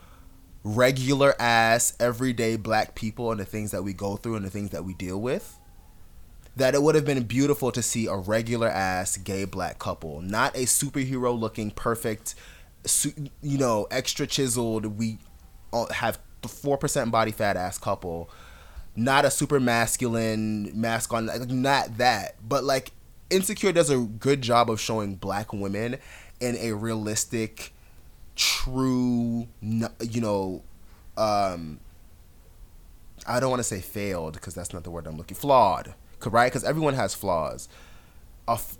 regular ass everyday black people and the things that we go through and the things that we deal with that it would have been beautiful to see a regular ass gay black couple. Not a superhero looking perfect you know extra chiseled we have 4% body fat ass couple. Not a super masculine mask on, not that, but like Insecure does a good job of showing black women in a realistic, true, you know, um, I don't want to say failed because that's not the word I'm looking. Flawed, right? Because everyone has flaws.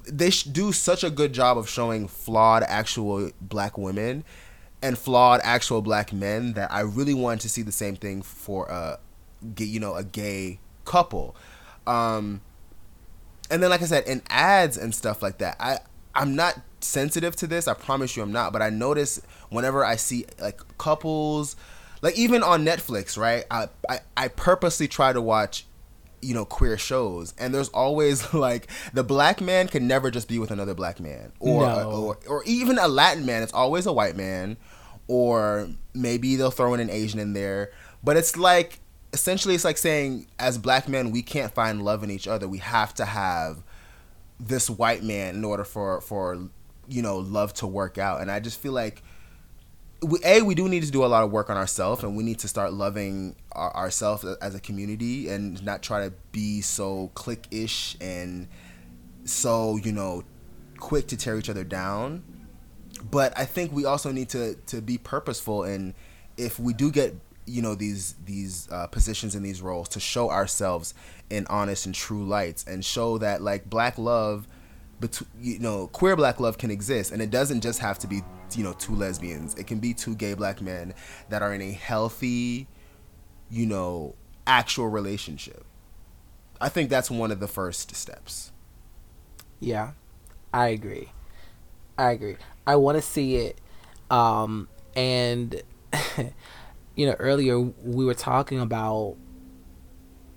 They do such a good job of showing flawed actual black women and flawed actual black men that I really wanted to see the same thing for get you know a gay couple um and then like i said in ads and stuff like that i I'm not sensitive to this. I promise you, I'm not. But I notice whenever I see like couples, like even on Netflix, right? I I, I purposely try to watch you know queer shows. And there's always like the black man can never just be with another black man. Or No. Uh, or, or even a latin man it's always a white man. Or maybe they'll throw in an asian in there. But it's like essentially it's like saying as black men we can't find love in each other. We have to have this white man in order for for you know love to work out. And i just feel like we, a we do need to do a lot of work on ourselves and we need to start loving our, ourselves as a community and not try to be so clique-ish and so you know quick to tear each other down. But i think we also need to to be purposeful and if we do get you know these these uh, positions in these roles to show ourselves in honest and true lights and show that like black love between you know queer black love can exist. And it doesn't just have to be you know two lesbians it can be two gay black men that are in a healthy you know actual relationship i think that's one of the first steps Yeah, I agree. I agree. I want to see it. Um, and you know, earlier we were talking about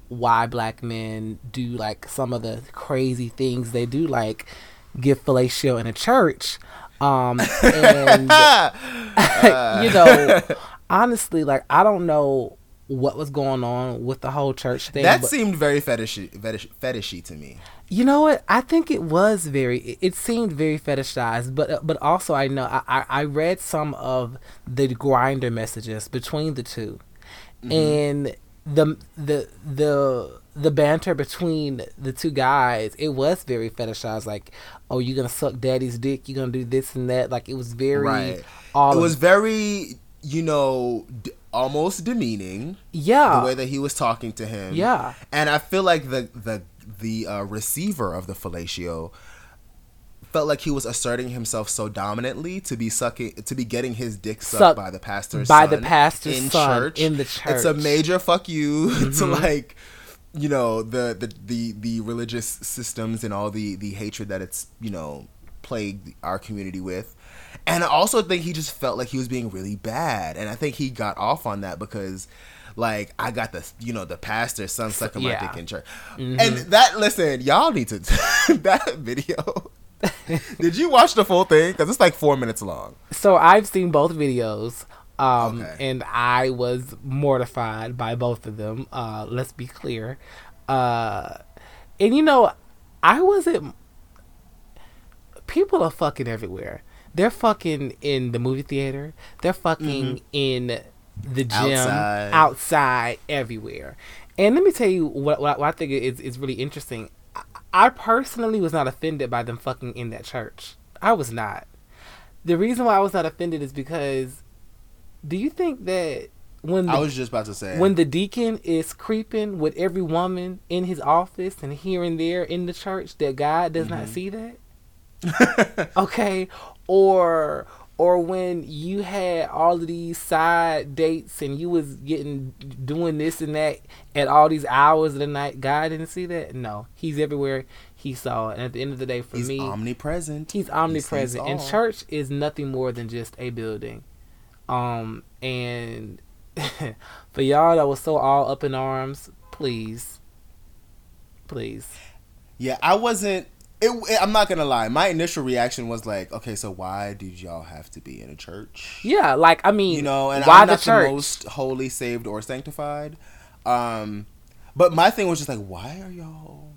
why black men do like some of the crazy things they do, like give fellatio in a church. Um, and uh, uh. you know, honestly, like I don't know what was going on with the whole church thing. that seemed very fetishy fetish, fetishy to me you know what? I think it was very. It, it seemed very fetishized, but uh, but also I know I I I read some of the Grindr messages between the 2 mm-hmm. and the the the the banter between the two guys. It was very fetishized. Like, oh, you're gonna suck daddy's dick. You're gonna do this and that. Like, it was very right all. it was very you know d- almost demeaning yeah the way that he was talking to him. Yeah. and I feel like the the the uh, receiver of the fellatio felt like he was asserting himself so dominantly to be sucking to be getting his dick sucked Sucked by the pastor's by the pastor's in church in the church. It's a major fuck you to Mhm. like you know the, the the the religious systems and all the the hatred that it's you know plagued our community with. And I also think he just felt like he was being really bad, and I think he got off on that because, like, I got the you know the pastor's son sucking my dick in church, Mhm. and that listen, y'all need to that video. Did you watch the full thing? Because it's like four minutes long. So I've seen both videos, um, Okay. and I was mortified by both of them. Uh, let's be clear. Uh, and you know, I wasn't. People are fucking everywhere. They're fucking in the movie theater. They're fucking in the gym, Outside. outside, everywhere. And let me tell you what, what, what I think is is really interesting. I, I personally was not offended by them fucking in that church. I was not. The reason why I was not offended is because do you think that when the, I was just about to say when the deacon is creeping with every woman in his office and here and there in the church that God does not mm-hmm. see that? okay. Or or when you had all of these side dates and you was getting doing this and that at all these hours of the night, God didn't see that? No. He's everywhere. He saw it. And at the end of the day for me he's me omnipresent. He's omnipresent, sees and church is nothing more than just a building. Um, and for y'all that was so all up in arms, please, please, Yeah, I wasn't. It, it- I'm not gonna lie. My initial reaction was like, okay, so why did y'all have to be in a church? yeah, like I mean, you know, and why I'm the not the, church? most holy, saved, or sanctified. Um, but my thing was just like, why are y'all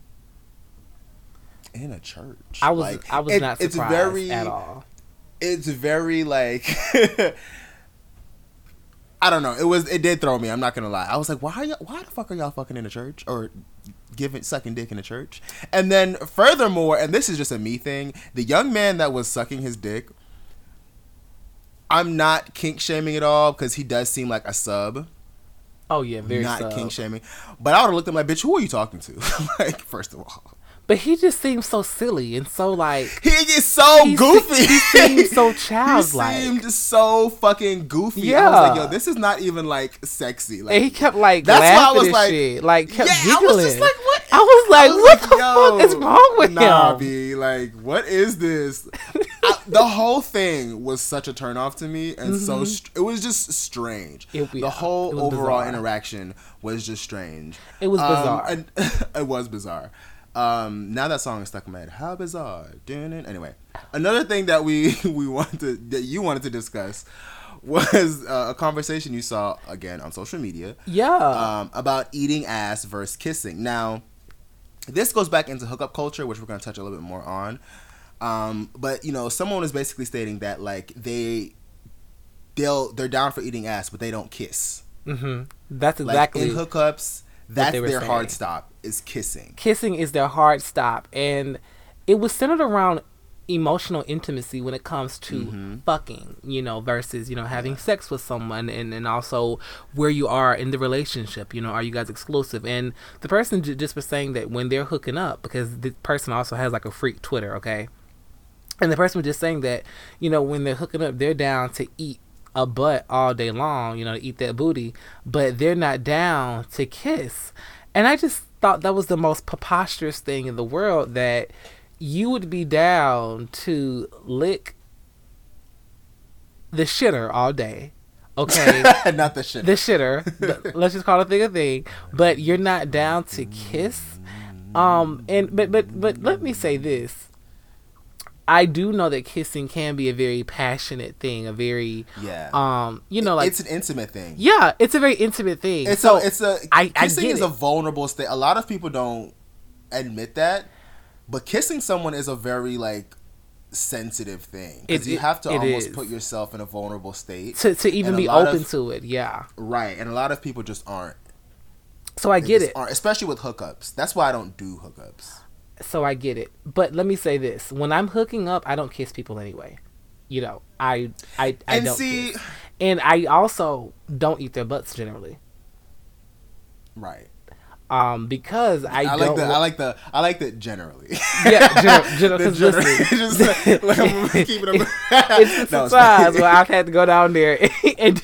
in a church? I was Like, I was it- not it's very, at all. It's very like. I don't know. It was. It did throw me. I'm not gonna lie. I was like, why? Are y'all, why the fuck are y'all fucking in a church or giving sucking dick in a church? And then furthermore, and this is just a me thing. The young man that was sucking his dick. I'm not kink shaming at all because he does seem like a sub, Oh yeah, very not sub. kink shaming. But I would have looked at my bitch. Who are you talking to? like, first of all, But he just seems so silly and so like he is so He se- goofy. he seems so childlike. He seemed so fucking goofy. Yeah, I was like, yo, this is not even like sexy. Like, and he kept like That's why I was like- shit, like kept yeah, giggling. I was just like, what I was like, I was what like, the yo, fuck is wrong with nah, him? B, like, what is this? I, the whole thing was such a turnoff to me, and so str- it was just strange. Mm-hmm. It- the whole overall bizarre. interaction was just strange. It was Um, bizarre. and it was bizarre. Um, now that song is stuck in my head. How bizarre! Anyway. Another thing that we we wanted to, that you wanted to discuss was uh, a conversation you saw again on social media Yeah. um, about eating ass versus kissing. Now, this goes back into hookup culture, which we're going to touch a little bit more on. Um, but you know, someone was basically stating that like they they'll they're down for eating ass, but they don't kiss. Mm-hmm. That's Like exactly. in hookups, that's their hard stop is kissing. kissing is their hard stop and it was centered around emotional intimacy when it comes to Mm-hmm. fucking you know versus you know having sex with someone and, and also where you are in the relationship you know are you guys exclusive and the person j- just was saying that when they're hooking up because the person also has like a freak twitter okay and the person was just saying that you know when they're hooking up they're down to eat a butt all day long you know to eat that booty but they're not down to kiss and i just thought that was the most preposterous thing in the world that you would be down to lick the shitter all day okay Not the shitter. the shitter. the- let's just call it a thing a thing. But you're not down to kiss. Um, and but but but let me say this. I do know that kissing can be a very passionate thing, a very yeah. um, you know, like it's an intimate thing. yeah, it's a very intimate thing. It's so a it's a I- I kissing get is it. a vulnerable state. A lot of people don't admit that, but kissing someone is a very like sensitive thing because you have to almost is. put yourself in a vulnerable state. to to even be open of- to it, yeah. right, and a lot of people just aren't. So I They get it. especially with hookups. That's why I don't do hookups. So I get it. But let me say this: when I'm hooking up, I don't kiss people anyway. You know, I I I And don't see- kiss. and I also don't eat their butts generally. Right. Um, because I, I, like the I like the I like the generally. yeah, general, general, The 'cause general- just like, like I'm keeping it. it's No, it's times fine. where I've had to go down there and.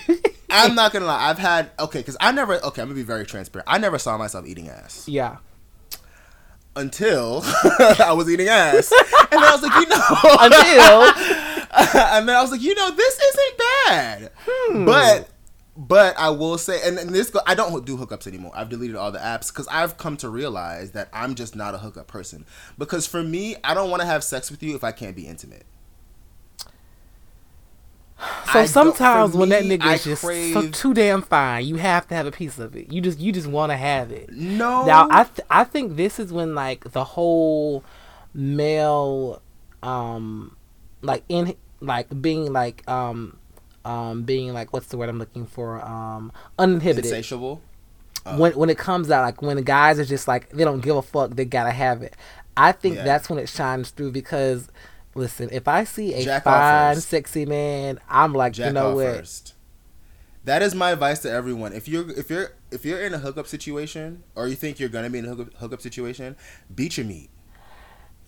I'm not gonna lie. I've had okay because I never okay. I'm gonna be very transparent. I never saw myself eating ass. yeah. Until I was eating ass, and then I was like, you know, Until and then I was like, you know, this isn't bad, Hmm. but. But I will say, and, and this, go, I don't do hookups anymore. I've deleted all the apps because I've come to realize that I'm just not a hookup person. Because for me, I don't want to have sex with you if I can't be intimate. I so don't- sometimes when that nigga I is just so too damn fine, you have to have a piece of it. You just you just want to have it. No, Now I th- I think this is when like the whole male um like in like being like um um being like what's the word I'm looking for um uninhibited insatiable. when when it comes out like when the guys are just like they don't give a fuck they gotta have it i think Yeah. that's when it shines through because listen if i see a Jack fine sexy man i'm like Jack you know what first. That is my advice to everyone. If you're if you're if you're in a hookup situation or you think you're gonna be in a hookup, hookup situation, beat your meat.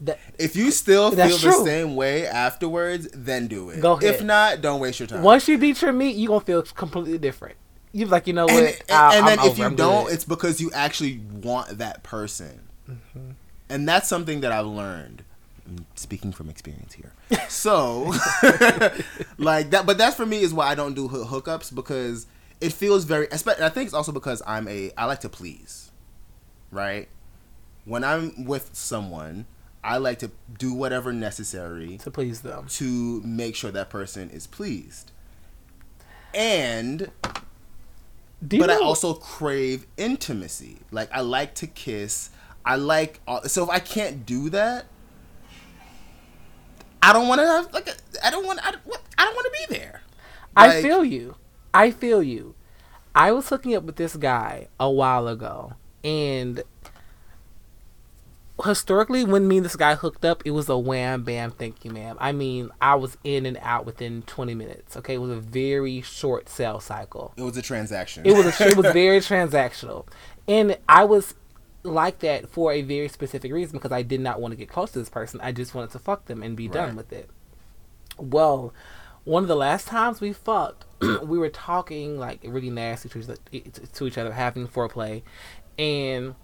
That- If you still feel That's the same way afterwards, then do it. Go ahead. If not, don't waste your time. once you beat your meat you're gonna feel completely different you're like you know what and, and, I- and then if you I'm don't, good. it's because you actually want that person. Mm-hmm. And that's something that I've learned. I'm speaking from experience here. So, like that, but that's for me is why I don't do hookups because it feels very. I think it's also because I'm a. I like to please, right? When I'm with someone, I like to do whatever necessary to please them to make sure that person is pleased. And but I also crave intimacy. Like I like to kiss. I like all, so if I can't do that, I don't want to have like a, I don't want I don't, I don't want to be there. I feel you. I feel you. I was hooking up with this guy a while ago, and historically, when me and this guy hooked up, it was a wham bam, thank you, ma'am. I mean, I was in and out within twenty minutes. Okay, it was a very short sales cycle. it was a transaction. It was a, it was very transactional, and I was like that for a very specific reason because I did not want to get close to this person. I just wanted to fuck them and be done with it. Well, one of the last times we fucked, we were talking like really nasty to each, to each other, having foreplay, and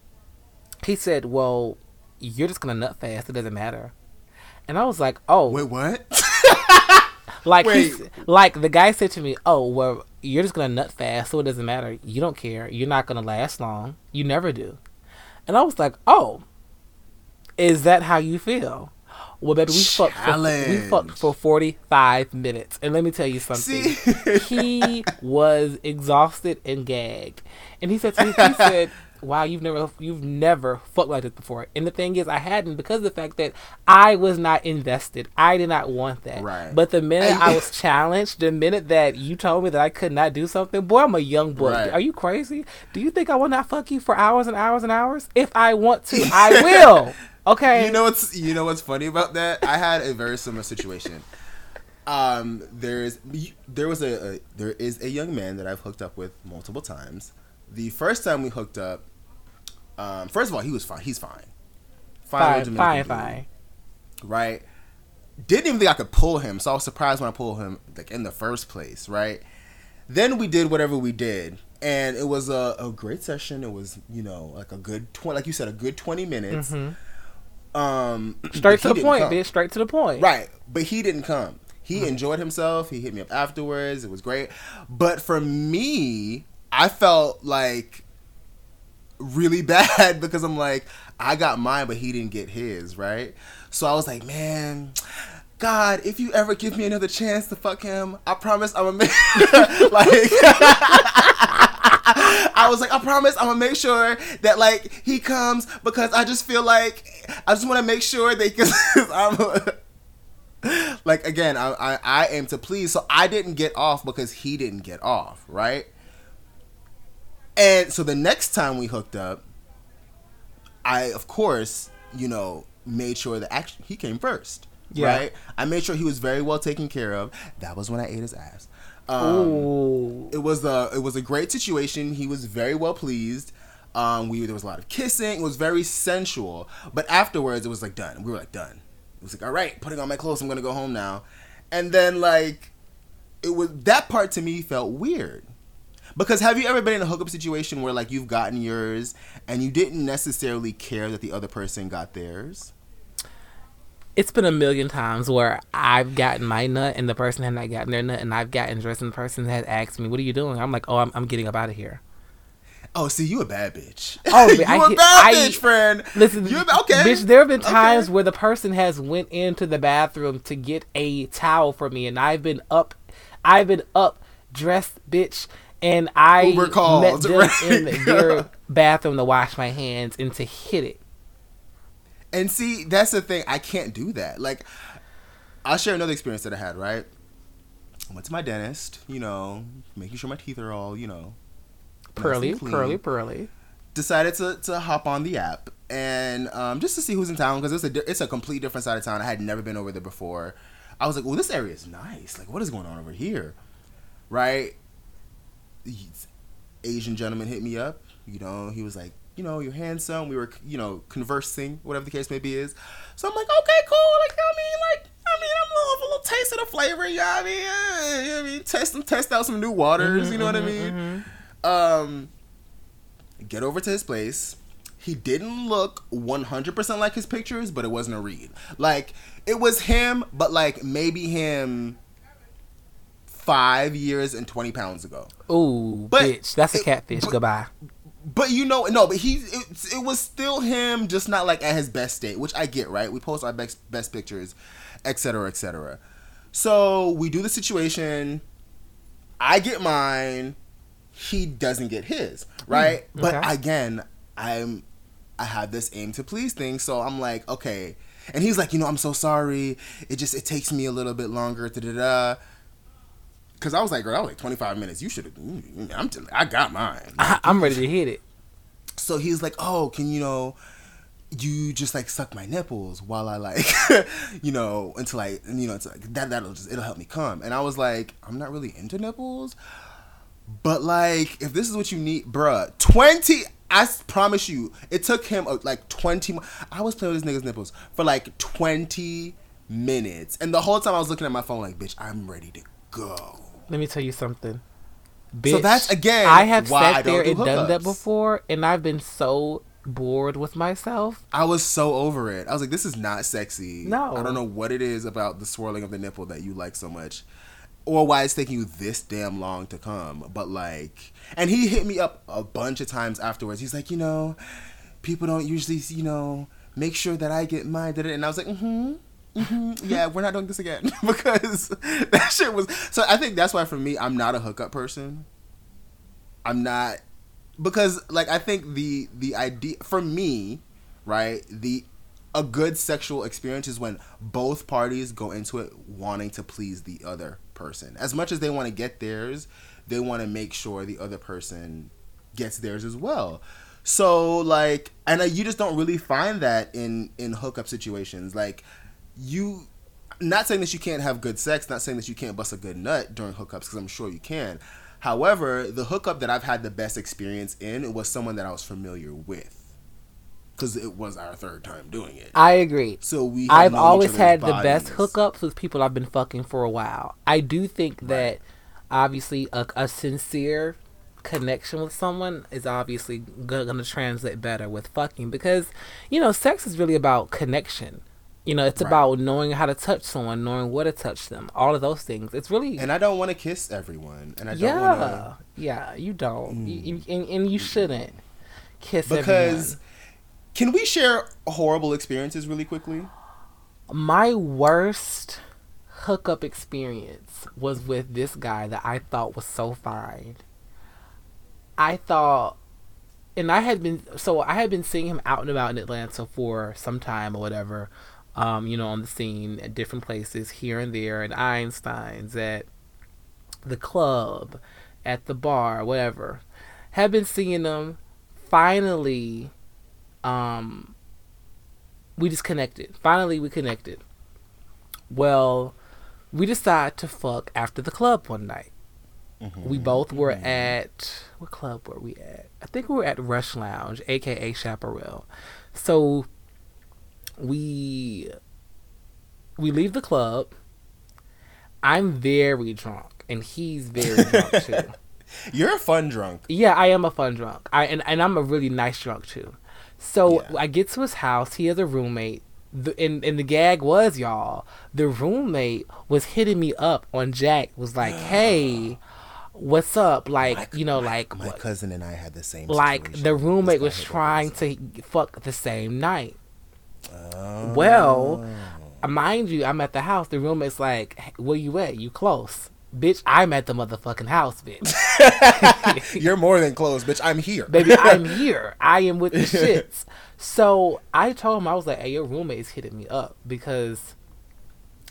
He said, "Well, you're just gonna nut fast. It doesn't matter." And I was like, "Oh, Wait, what? like wait. like the guy said to me, "Oh, well, you're just gonna nut fast, so it doesn't matter. You don't care. You're not gonna last long. You never do." And I was like, "Oh, is that how you feel?" Well, baby, we fucked, for, we fucked for 45 minutes. And let me tell you something. He was exhausted and gagged. And he said to me, he said, Wow, you've never you've never fucked like this before. And the thing is I hadn't because of the fact that I was not invested. I did not want that. Right. But the minute I was challenged, the minute that you told me that I could not do something, boy, I'm a young boy. Right. Are you crazy? Do you think I will not fuck you for hours and hours and hours? If I want to, I will. Okay. You know what's you know what's funny about that? I had a very similar situation. Um, there's there was a, a there is a young man that I've hooked up with multiple times. The first time we hooked up, um, first of all, he was fine. He's fine. fine, Dominican fine, fine. Right. Didn't even think I could pull him, so I was surprised when I pulled him like in the first place. Right. Then we did whatever we did, and it was a, a great session. It was you know like a good twenty, like you said, a good twenty minutes. Mhm. Um, Straight to the point, come. bitch. Straight to the point. Right, but he didn't come. He enjoyed himself. He hit me up afterwards. It was great. But for me, I felt like really bad because I'm like, I got mine, but he didn't get his, right? So I was like, man, God, if you ever give me another chance to fuck him, I promise I'm gonna make like I was like, I promise I'm gonna make sure that like he comes because I just feel like I just want to make sure that because I'm like again I, I I aim to please, so I didn't get off because he didn't get off, right? And so the next time we hooked up, I of course you know made sure that actually he came first, Yeah. right? I made sure he was very well taken care of. That was when I ate his ass. Um, it was a it was a great situation. He was very well pleased. Um, we there was a lot of kissing. It was very sensual. But afterwards, it was like done. We were like done. It was like all right, putting on my clothes. I'm gonna go home now. And then like it was that part to me felt weird. Because have you ever been in a hookup situation where like you've gotten yours and you didn't necessarily care that the other person got theirs? It's been a million times where I've gotten my nut and the person had not gotten their nut, and I've gotten dressed and the person has asked me, "What are you doing?" I'm like, "Oh, I'm, I'm getting up out of here." Oh, see, you a bad bitch. Oh, you I a bad I- bitch, friend. Listen, you okay, bitch. There have been Okay. times where the person has went into the bathroom to get a towel for me, and I've been up, I've been up, dressed, bitch, and I Uber called, met them right? in their bathroom to wash my hands and to hit it. And see, that's the thing. I can't do that. Like, I'll share another experience that I had. Right, I went to my dentist. You know, making sure my teeth are all you know nice Pearly, clean. pearly, pearly. Decided to, to hop on the app and um, just to see who's in town because it's a it's a complete different side of town. I had never been over there before. I was like, well, this area is nice. Like, what is going on over here? Right. Asian gentleman hit me up. You know, he was like, you know, you're handsome. We were, you know, conversing, whatever the case may be is. So I'm like, okay, cool. Like, I mean, like, I mean, I'm a little, a little taste of the flavor. You know what I mean? Yeah, you know I mean, test, test out some new waters. you know what I mean? Um, get over to his place. He didn't look 100% like his pictures, but it wasn't a read. Like, it was him, but like maybe him five years and 20 pounds ago. Ooh, But bitch, that's a catfish. but- Goodbye. But you know, no, but he, it, it was still him, just not like at his best state, which I get, right? We post our best, best pictures, et cetera, et cetera. So we do the situation. I get mine. He doesn't get his, right? Mm, but okay. again, I'm, I have this aim to please thing, so I'm like, okay. And he's like, you know, I'm so sorry. It just it takes me a little bit longer. Da da da. Cause I was like, girl, that was like 25 minutes. You should have. Mm, mm, mm, I'm. Just, I got mine. I, I'm ready to hit it. So he's like, "Oh, can you know, you just like suck my nipples while I like, you know, until I, you know, it's like that that'll just it'll help me come." And I was like, "I'm not really into nipples, but like if this is what you need, bruh, twenty. I promise you, it took him uh, like twenty. I was playing with this nigga's nipples for like twenty minutes, and the whole time I was looking at my phone like, "Bitch, I'm ready to go." Let me tell you something. Bitch, So that's, again, I have sat there do and done that before, and I've been so bored with myself. I was so over it. I was like, this is not sexy. No. I don't know what it is about the swirling of the nipple that you like so much. Or why it's taking you this damn long to come. But like and he hit me up a bunch of times afterwards. He's like, you know, people don't usually, you know, make sure that I get mine. And I was like, mm-hmm. Mm-hmm. yeah, we're not doing this again because that shit was. So I think that's why for me, I'm not a hookup person. I'm not because like I think the the idea for me, right? The a good sexual experience is when both parties go into it wanting to please the other person. As much as they want to get theirs, they want to make sure the other person gets theirs as well. So like, and uh, you just don't really find that in in hookup situations. Like, you, not saying that you can't have good sex, not saying that you can't bust a good nut during hookups, because I'm sure you can. However, the hookup that I've had the best experience in was someone that I was familiar with. Because it was our third time doing it. I agree. So we. I've always had the best hookups with people I've been fucking for a while. I do think right. that obviously a, a, sincere connection with someone is obviously going to translate better with fucking because you know sex is really about connection you know, it's right. about knowing how to touch someone, knowing what to touch them, all of those things. It's really and I don't want to kiss everyone, and I don't yeah, wanna... yeah, you don't, mm. you, and, and, you shouldn't kiss because. Everyone. Can we share horrible experiences really quickly? My worst hookup experience was with this guy that I thought was so fine. I thought and I had been so I had been seeing him out and about in Atlanta for some time or whatever um, you know, on the scene at different places here and there, at Einstein's, at the club, at the bar, whatever. Have been seeing them. Finally, um, we just connected. Finally, we connected. Well, we decided to fuck after the club one night. Mm-hmm. We both were mm-hmm. at what club were we at? I think we were at Rush Lounge, aka Chaparral. So we we leave the club. I'm very drunk, and he's very drunk too. You're a fun drunk. Yeah, I am a fun drunk. I and, and I'm a really nice drunk too. So yeah. I get to his house. He has a roommate. The, and, and the gag was y'all. The roommate was hitting me up on Jack'd. Was like, "Hey, what's up?" Like my, you know, like my, cousin and I had the same. Like the roommate was trying to fuck the same night. Well, oh. mind you, I'm at the house. The roommate's like, "Where you at? You close?" Bitch, I'm at the motherfucking house, bitch. You're more than close, bitch. I'm here. Baby, I'm here. I am with the shits. So I told him, I was like, hey, your roommate's hitting me up because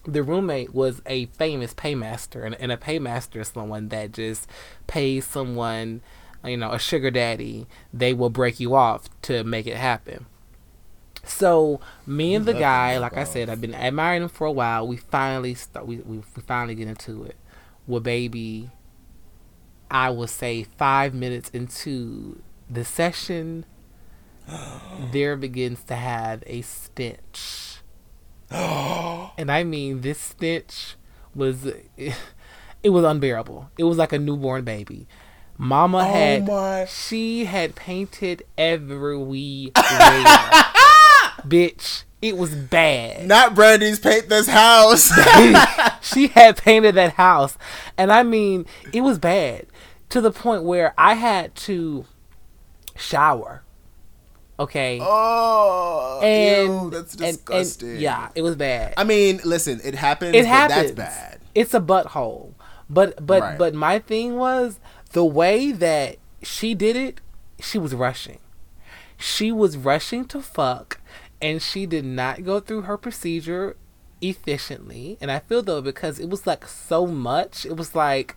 the roommate was a famous paymaster. And, and a paymaster is someone that just pays someone, you know, a sugar daddy. They will break you off to make it happen. So me and the guy, like I said, I've been admiring him for a while. We finally start. We, we we finally get into it. Well, baby, I will say five minutes into the session, there begins to have a stench, and I mean this stench was it, it was unbearable. It was like a newborn baby. Mama oh had my. she had painted everywhere bitch. It was bad. Not Brandy's paint this house. she had painted that house. And I mean, it was bad to the point where I had to shower. Okay. Oh, and ew, that's disgusting. And, and, yeah, it was bad. I mean, listen, it happens. It happens. That's bad. It's a butthole. But but right. but my thing was the way that she did it. She was rushing. She was rushing to fuck and she did not go through her procedure efficiently. And I feel though because it was like so much, it was like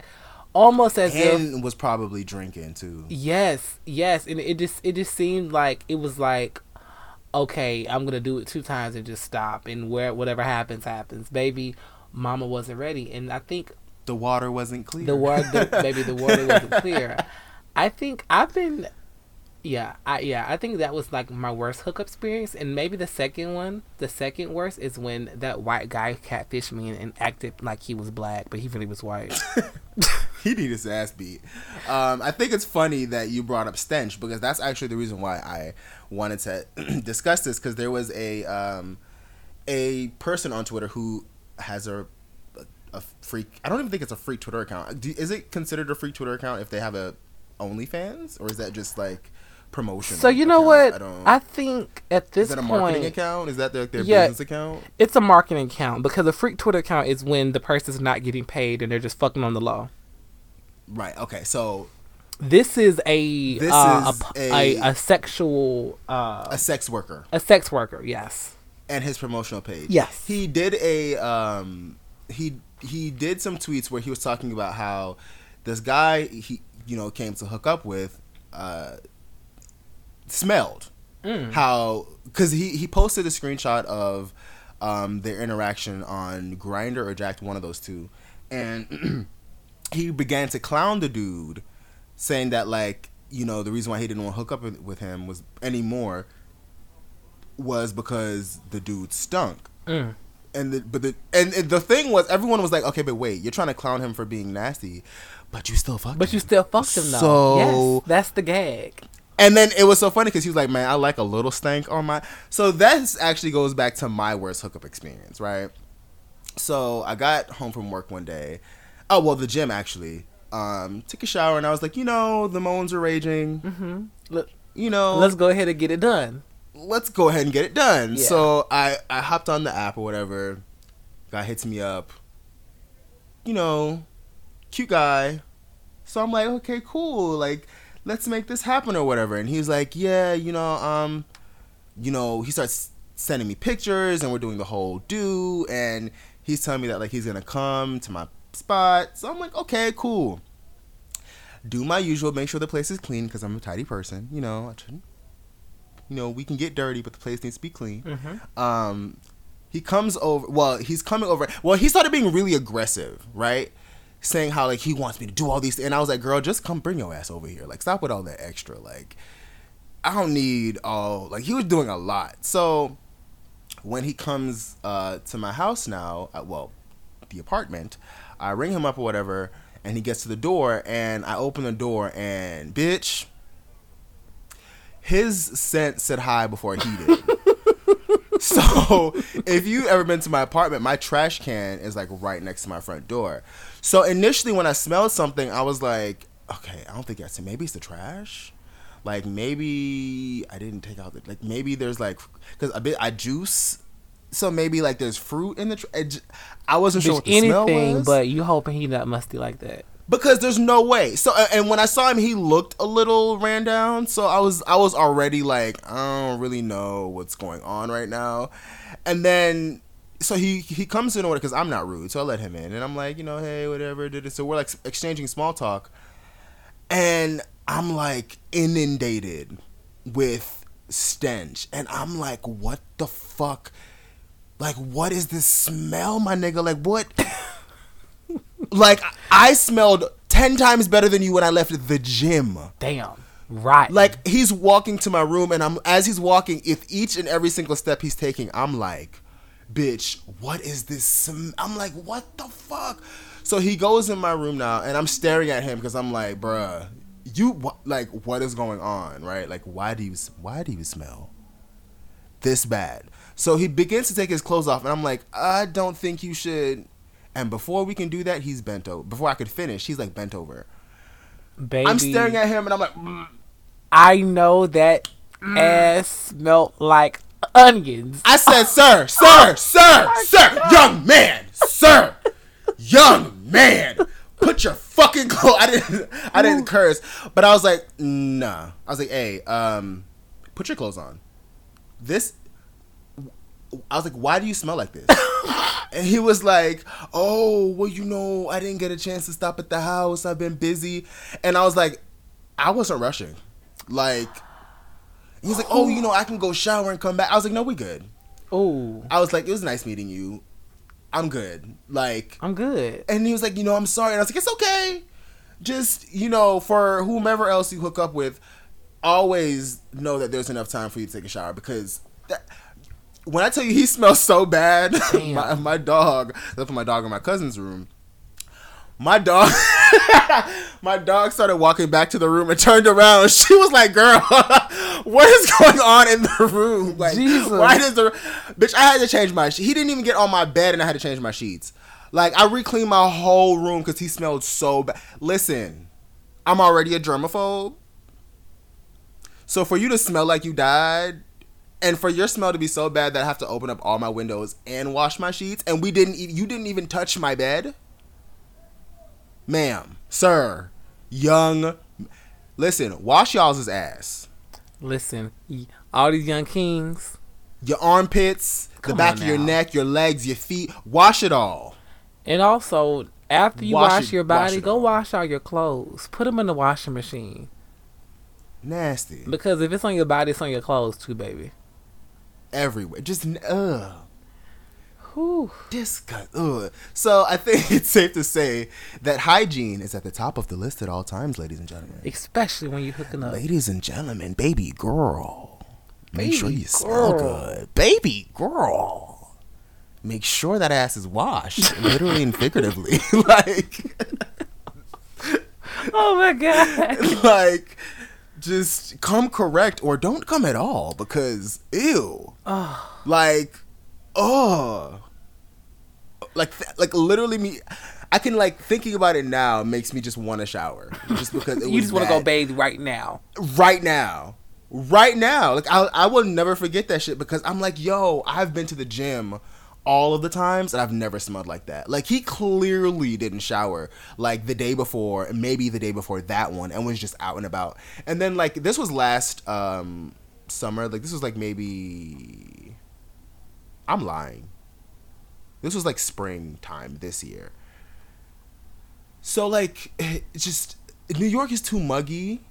almost as and if was probably drinking too. Yes, yes, and it just it just seemed like it was like okay, I'm gonna do it two times and just stop, and where whatever happens happens, baby. Mama wasn't ready, and I think the water wasn't clear. The water, the, baby, the water wasn't clear. I think I've been Yeah, I yeah, I think that was like my worst hookup experience, and maybe the second one, the second worst is when that white guy catfished me and, and acted like he was black, but he really was white. he needed his ass beat. Um, I think it's funny that you brought up stench because that's actually the reason why I wanted to discuss this because there was a um, a person on Twitter who has a a freak. I don't even think it's a free Twitter account. Do, is it considered a free Twitter account if they have a OnlyFans, or is that just like promotion? So you know what? I, I think at this point. is that a point, marketing account? Is that their, their yeah, business account? It's a marketing account because a freak Twitter account is when the person's not getting paid and they're just fucking on the law. Right. Okay. So this is a this uh, is a, a, a, sexual uh, a sex worker. A sex worker. Yes. And his promotional page. Yes. He did a um he he did some tweets where he was talking about how this guy he you know came to hook up with uh, smelled mm. how because he he posted a screenshot of um, their interaction on Grindr or Jack'd one of those two and he began to clown the dude saying that like you know the reason why he didn't want to hook up with him was anymore was because the dude stunk mm and the, but the and, and, the thing was everyone was like, okay, but wait, you're trying to clown him for being nasty, but you still fucked. But him. you still fucked him though. So yes, that's the gag. And then it was so funny because he was like, man, I like a little stank on my. So that actually goes back to my worst hookup experience, right? So I got home from work one day. Oh well, the gym actually. Um, took a shower and I was like, you know, the moans are raging. Mm-hmm. Look, you know, let's go ahead and get it done let's go ahead and get it done. Yeah. So I I hopped on the app or whatever. Guy hits me up. You know, cute guy. So I'm like, okay, cool. Like, let's make this happen or whatever. And he's like, yeah, you know, um, you know, he starts sending me pictures and we're doing the whole do and he's telling me that like he's gonna come to my spot. So I'm like, okay, cool. Do my usual, make sure the place is clean because I'm a tidy person. You know, I shouldn't you know, we can get dirty, but the place needs to be clean. Mm-hmm. Um, he comes over. Well, he's coming over. Well, he started being really aggressive, right? Saying how like he wants me to do all these, and I was like, "Girl, just come bring your ass over here. Like, stop with all that extra. Like, I don't need all. Like, he was doing a lot. So when he comes uh, to my house now, uh, well, the apartment, I ring him up or whatever, and he gets to the door, and I open the door, and bitch his scent said hi before he did. so if you ever been to my apartment, my trash can is like right next to my front door. So initially, when I smelled something, I was like, okay, I don't think that's it. Maybe it's the trash. Like maybe I didn't take out the like maybe there's like because a bit I juice so maybe like there's fruit in the. Tr- I wasn't Bitch, sure what the anything, but you hoping he not musty like that because there's no way. So and when I saw him, he looked a little ran down. So I was I was already like I don't really know what's going on right now. And then so he he comes in order because I'm not rude, so I let him in, and I'm like you know hey whatever did it. So we're like exchanging small talk, and I'm like inundated with stench, and I'm like what the fuck. Like, what is this smell, my nigga? Like, what? like I smelled ten times better than you when I left the gym. Damn. Right. Like he's walking to my room and I'm as he's walking, if each and every single step he's taking, I'm like, bitch, what is this? Sm-? I'm like, what the fuck? So he goes in my room now and I'm staring at him because I'm like, bruh, you like what is going on, right? Like why do you why do you smell this bad? So he begins to take his clothes off and I'm like, I don't think you should and before we can do that, he's bent over. Before I could finish, he's like bent over. Baby, I'm staring at him and I'm like, mm. I know that mm. ass smelt like onions. I said, sir, sir, sir, oh sir, young man, sir, young man, put your fucking clothes. I didn't, I didn't curse, but I was like, nah. I was like, hey, um, put your clothes on. This, I was like, why do you smell like this? And he was like, "Oh, well, you know, I didn't get a chance to stop at the house. I've been busy." And I was like, "I wasn't rushing." Like he's like, "Oh, you know, I can go shower and come back." I was like, "No, we good." Oh. I was like, "It was nice meeting you. I'm good." Like I'm good. And he was like, "You know, I'm sorry." And I was like, "It's okay. Just, you know, for whomever else you hook up with, always know that there's enough time for you to take a shower because that, when I tell you he smells so bad, my, my dog, put my dog in my cousin's room. My dog, my dog started walking back to the room and turned around. She was like, "Girl, what is going on in the room? Like, Jesus. why does the bitch? I had to change my. He didn't even get on my bed, and I had to change my sheets. Like, I re-cleaned my whole room because he smelled so bad. Listen, I'm already a germaphobe. So for you to smell like you died, and for your smell to be so bad that I have to open up all my windows and wash my sheets, and we didn't, e- you didn't even touch my bed, ma'am, sir, young. Listen, wash y'all's ass. Listen, all these young kings. Your armpits, the back of your neck, your legs, your feet. Wash it all. And also, after you Wash wash, it- your body, it go all. wash all your clothes. Put them in the washing machine. Nasty. Because if it's on your body, it's on your clothes too, baby. Everywhere. Just, ugh. Whew. Disgust. Ugh. So I think it's safe to say that hygiene is at the top of the list at all times, ladies and gentlemen. Especially when you're hooking up. Ladies and gentlemen, baby girl, make sure Baby you smell good. Baby girl, make sure that ass is washed, literally and figuratively. like, Oh my god. like, just come correct or don't come at all because ew. Like, oh, like, th- like literally me. I can like thinking about it now makes me just want to shower just because it you just want to go bathe right now. right now. Right now. Like I, I will never forget that shit because i'm like yo i've been to the gym all of the times and i've never smelled like that. Like he clearly didn't shower like the day before maybe the day before that one and was just out and about. And then like this was last um summer. Like this was like maybe i'm lying this was like springtime this year so like just new york is too muggy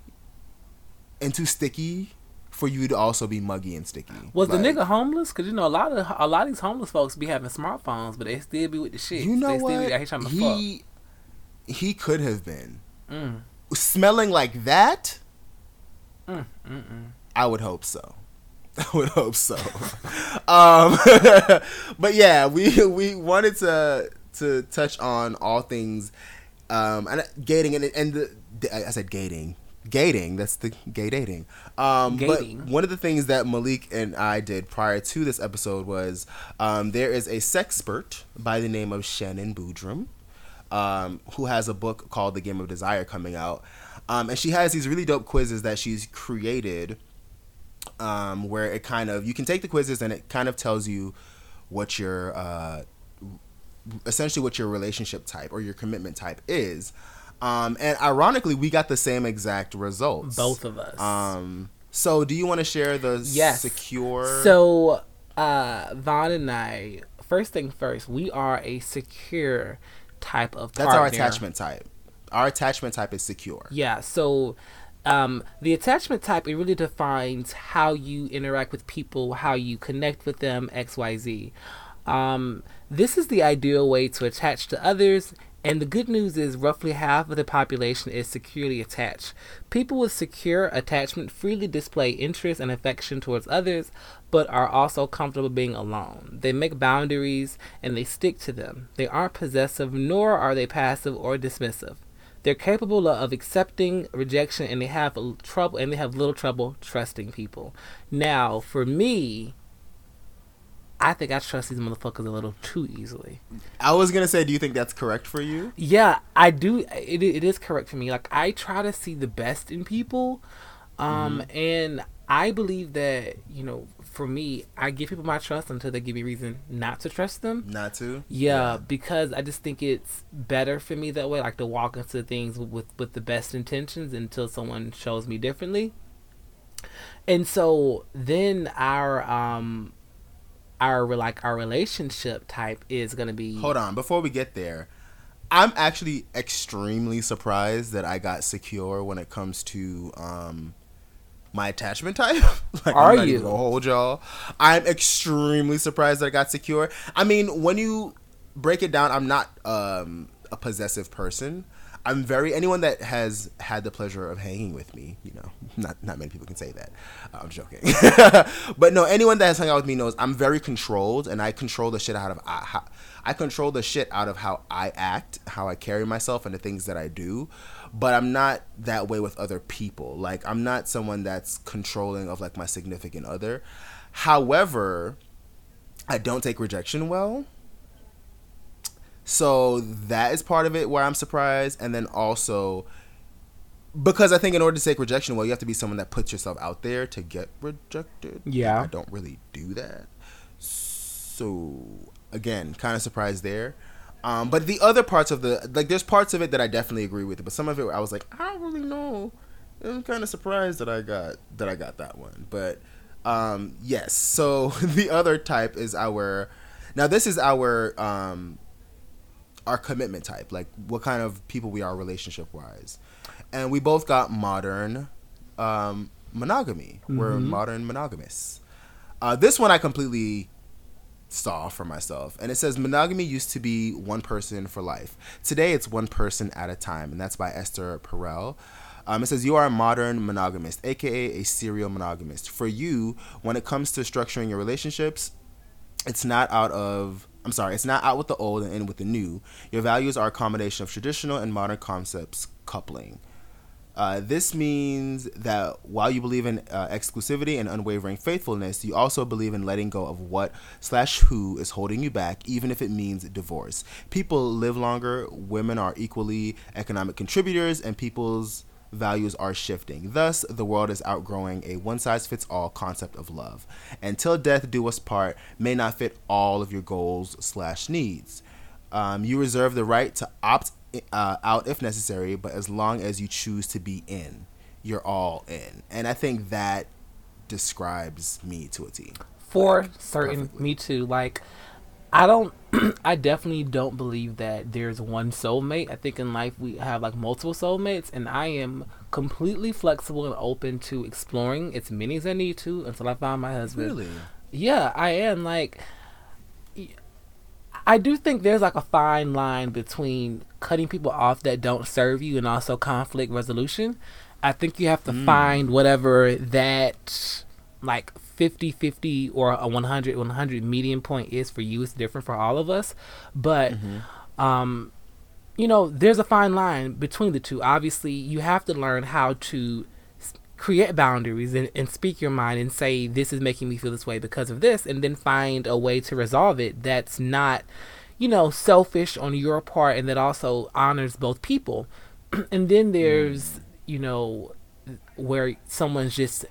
and too sticky for you to also be muggy and sticky. Was the nigga homeless? Cause you know a lot of a lot of these homeless folks be having smartphones, but they still be with the shit. You know they still Be what? trying to He he could have been. Mm, smelling like that. mm, mm, mm. I would hope so. I would hope so. um, but yeah, we we wanted to to touch on all things um, and gating and and the, I said gating. Gating, that's the gay dating. Um, Gating. But one of the things that Malik and I did prior to this episode was um, there is a sexpert by the name of Shannon Boodram um, who has a book called The Game of Desire coming out. Um, and she has these really dope quizzes that she's created um, where it kind of, you can take the quizzes and it kind of tells you what your, uh, essentially what your relationship type or your commitment type is. Um, and ironically, we got the same exact results. Both of us. Um, so do you want to share the Yes. secure? So, uh, Vaun and I, first thing first, we are a secure type of that's our attachment type. Our attachment type is secure. Yeah. So, um, the attachment type it really defines how you interact with people, how you connect with them, X, Y, Z. Um, this is the ideal way to attach to others. And the good news is, roughly half of the population is securely attached. People with secure attachment freely display interest and affection towards others, but are also comfortable being alone. They make boundaries and they stick to them. They aren't possessive, nor are they passive or dismissive. They're capable of accepting rejection, and they have trouble, and they have little trouble trusting people. Now, for me, I think I trust these motherfuckers a little too easily. I was gonna say, do you think that's correct for you? Yeah, I do. It, it is correct for me. Like I try to see the best in people, um, and I believe that you know, for me, I give people my trust until they give me reason not to trust them. Not to. Yeah, because I just think it's better for me that way, like to walk into things with with the best intentions until someone shows me differently. And so then our um our like our relationship type is gonna be Hold on, before we get there, I'm actually extremely surprised that I got secure when it comes to um my attachment type. like, Are I'm you? gonna hold y'all. I'm extremely surprised that I got secure. I mean, when you break it down, I'm not um a possessive person. I'm very anyone that has had the pleasure of hanging with me. You know, not not many people can say that. Uh, I'm joking, but no, anyone that has hung out with me knows I'm very controlled, and I control the shit out of I, how, I control the shit out of how I act, how I carry myself, and the things that I do. But I'm not that way with other people. Like I'm not someone that's controlling of like my significant other. However, I don't take rejection well. So that is part of it where I'm surprised, and then also because I think in order to take rejection well, you have to be someone that puts yourself out there to get rejected. Yeah, I don't really do that. So again, kind of surprised there. Um, but the other parts of the like, there's parts of it that I definitely agree with, but some of it I was like, I don't really know. I'm kind of surprised that I got that I got that one. But um, yes, so the other type is our. Now this is our um, our commitment type, like what kind of people we are relationship wise, and we both got modern um, monogamy. Mm-hmm. We're modern monogamists. Uh, this one I completely saw for myself, and it says monogamy used to be one person for life. Today it's one person at a time, and that's by Esther Perel. Um, it says you are a modern monogamist, aka a serial monogamist. For you, when it comes to structuring your relationships, it's not out of I'm sorry, it's not out with the old and in with the new. Your values are a combination of traditional and modern concepts coupling. Uh, this means that while you believe in uh, exclusivity and unwavering faithfulness, you also believe in letting go of what slash who is holding you back, even if it means divorce. People live longer, women are equally economic contributors, and people's values are shifting. Thus, the world is outgrowing a one size fits all concept of love. Until death do us part may not fit all of your goals slash needs. Um, you reserve the right to opt uh, out if necessary, but as long as you choose to be in, you're all in. And I think that describes me to a T. For like, certain, perfectly. me too. Like, I don't. I definitely don't believe that there's one soulmate. I think in life we have like multiple soulmates, and I am completely flexible and open to exploring as many as I need to until I find my husband. Really? Yeah, I am. Like, I do think there's like a fine line between cutting people off that don't serve you and also conflict resolution. I think you have to mm. find whatever that like 50 50 or a 100 100 median point is for you it's different for all of us but mm-hmm. um you know there's a fine line between the two obviously you have to learn how to create boundaries and, and speak your mind and say this is making me feel this way because of this and then find a way to resolve it that's not you know selfish on your part and that also honors both people and then there's you know where someone's just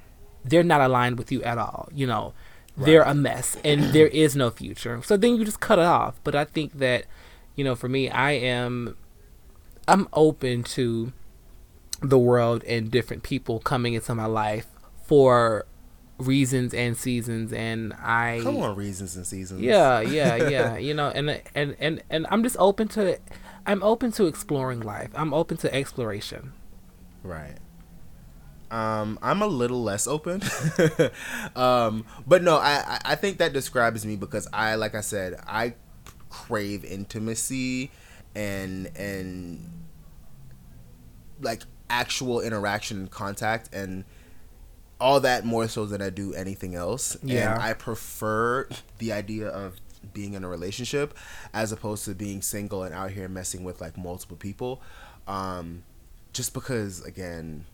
they're not aligned with you at all. You know, right. they're a mess and there is no future. So then you just cut it off. But I think that, you know, for me, I am, I'm open to the world and different people coming into my life for reasons and seasons and I come on reasons and seasons. Yeah yeah yeah you know and and and and I'm just open to I'm open to exploring life. I'm open to exploration. Right. Um, I'm a little less open, um, but no, I I think that describes me because I like I said I crave intimacy and and like actual interaction and contact and all that more so than I do anything else. Yeah, and I prefer the idea of being in a relationship as opposed to being single and out here messing with like multiple people. Um, just because again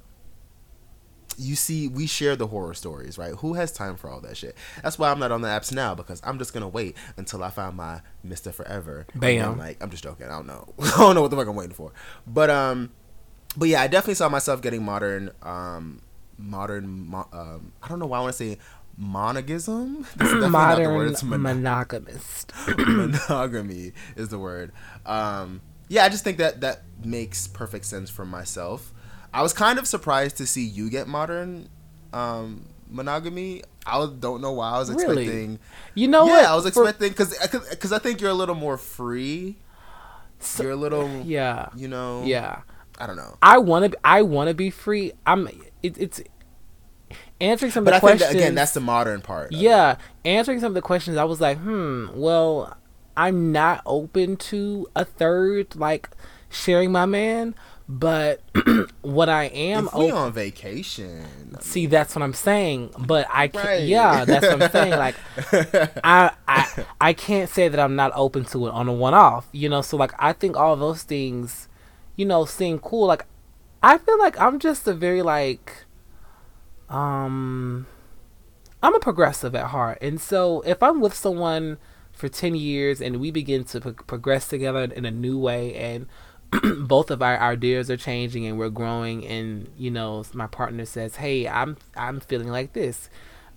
you see, we share the horror stories, right? Who has time for all that shit? That's why I'm not on the apps now because I'm just gonna wait until I find my Mister Forever. Bam. like I'm just joking. I don't know. I don't know what the fuck I'm waiting for. But um, but yeah, I definitely saw myself getting modern. Um, modern. Mo- um, I don't know why I want to say monogism. modern Mon- monogamist. monogamy is the word. Um, yeah, I just think that that makes perfect sense for myself. I was kind of surprised to see you get modern um, monogamy. I don't know why I was expecting. Really? You know yeah, what? I was expecting because because I think you're a little more free. So, you're a little yeah. You know. Yeah. I don't know. I want to. I want to be free. I'm. It, it's answering some of but the I questions. Think that, again, that's the modern part. Yeah, answering some of the questions. I was like, hmm. Well, I'm not open to a third. Like sharing my man. But what I am if we on vacation. See, that's what I'm saying. But I can't. Right. Yeah, that's what I'm saying. Like, I I I can't say that I'm not open to it on a one off. You know, so like I think all those things, you know, seem cool. Like, I feel like I'm just a very like, um, I'm a progressive at heart, and so if I'm with someone for ten years and we begin to pro- progress together in a new way and both of our ideas are changing and we're growing and you know my partner says hey i'm i'm feeling like this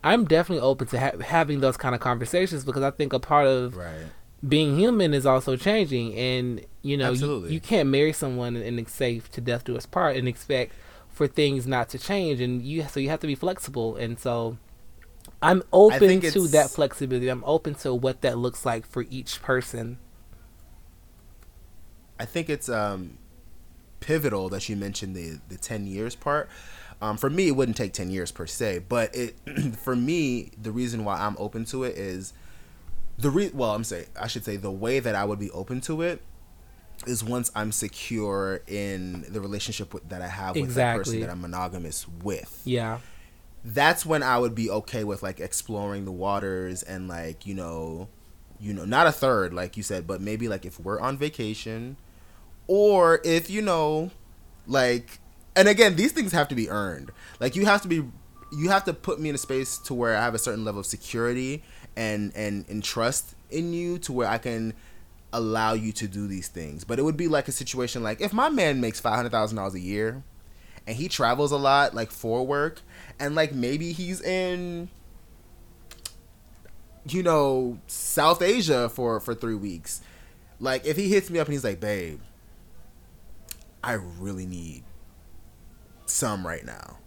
i'm definitely open to ha- having those kind of conversations because i think a part of right. Being human is also changing and you know you, you, can't marry someone and, and say to death do us part and expect for things not to change and you so you have to be flexible and so i'm open to that flexibility. I'm open to what that looks like for each person. I think it's um, pivotal that you mentioned the the ten years part. Um, for me, it wouldn't take ten years per se, but it for me the reason why I'm open to it is the re well I'm saying I should say the way that I would be open to it is once I'm secure in the relationship with, that I have with exactly. that person that I'm monogamous with. Yeah. That's when I would be okay with like exploring the waters and like, you know, you know, not a third like you said, but maybe like if we're on vacation or if you know like and again these things have to be earned like you have to be you have to put me in a space to where i have a certain level of security and and and trust in you to where i can allow you to do these things but it would be like a situation like if my man makes $500000 a year and he travels a lot like for work and like maybe he's in you know south asia for for three weeks like if he hits me up and he's like babe I really need some right now.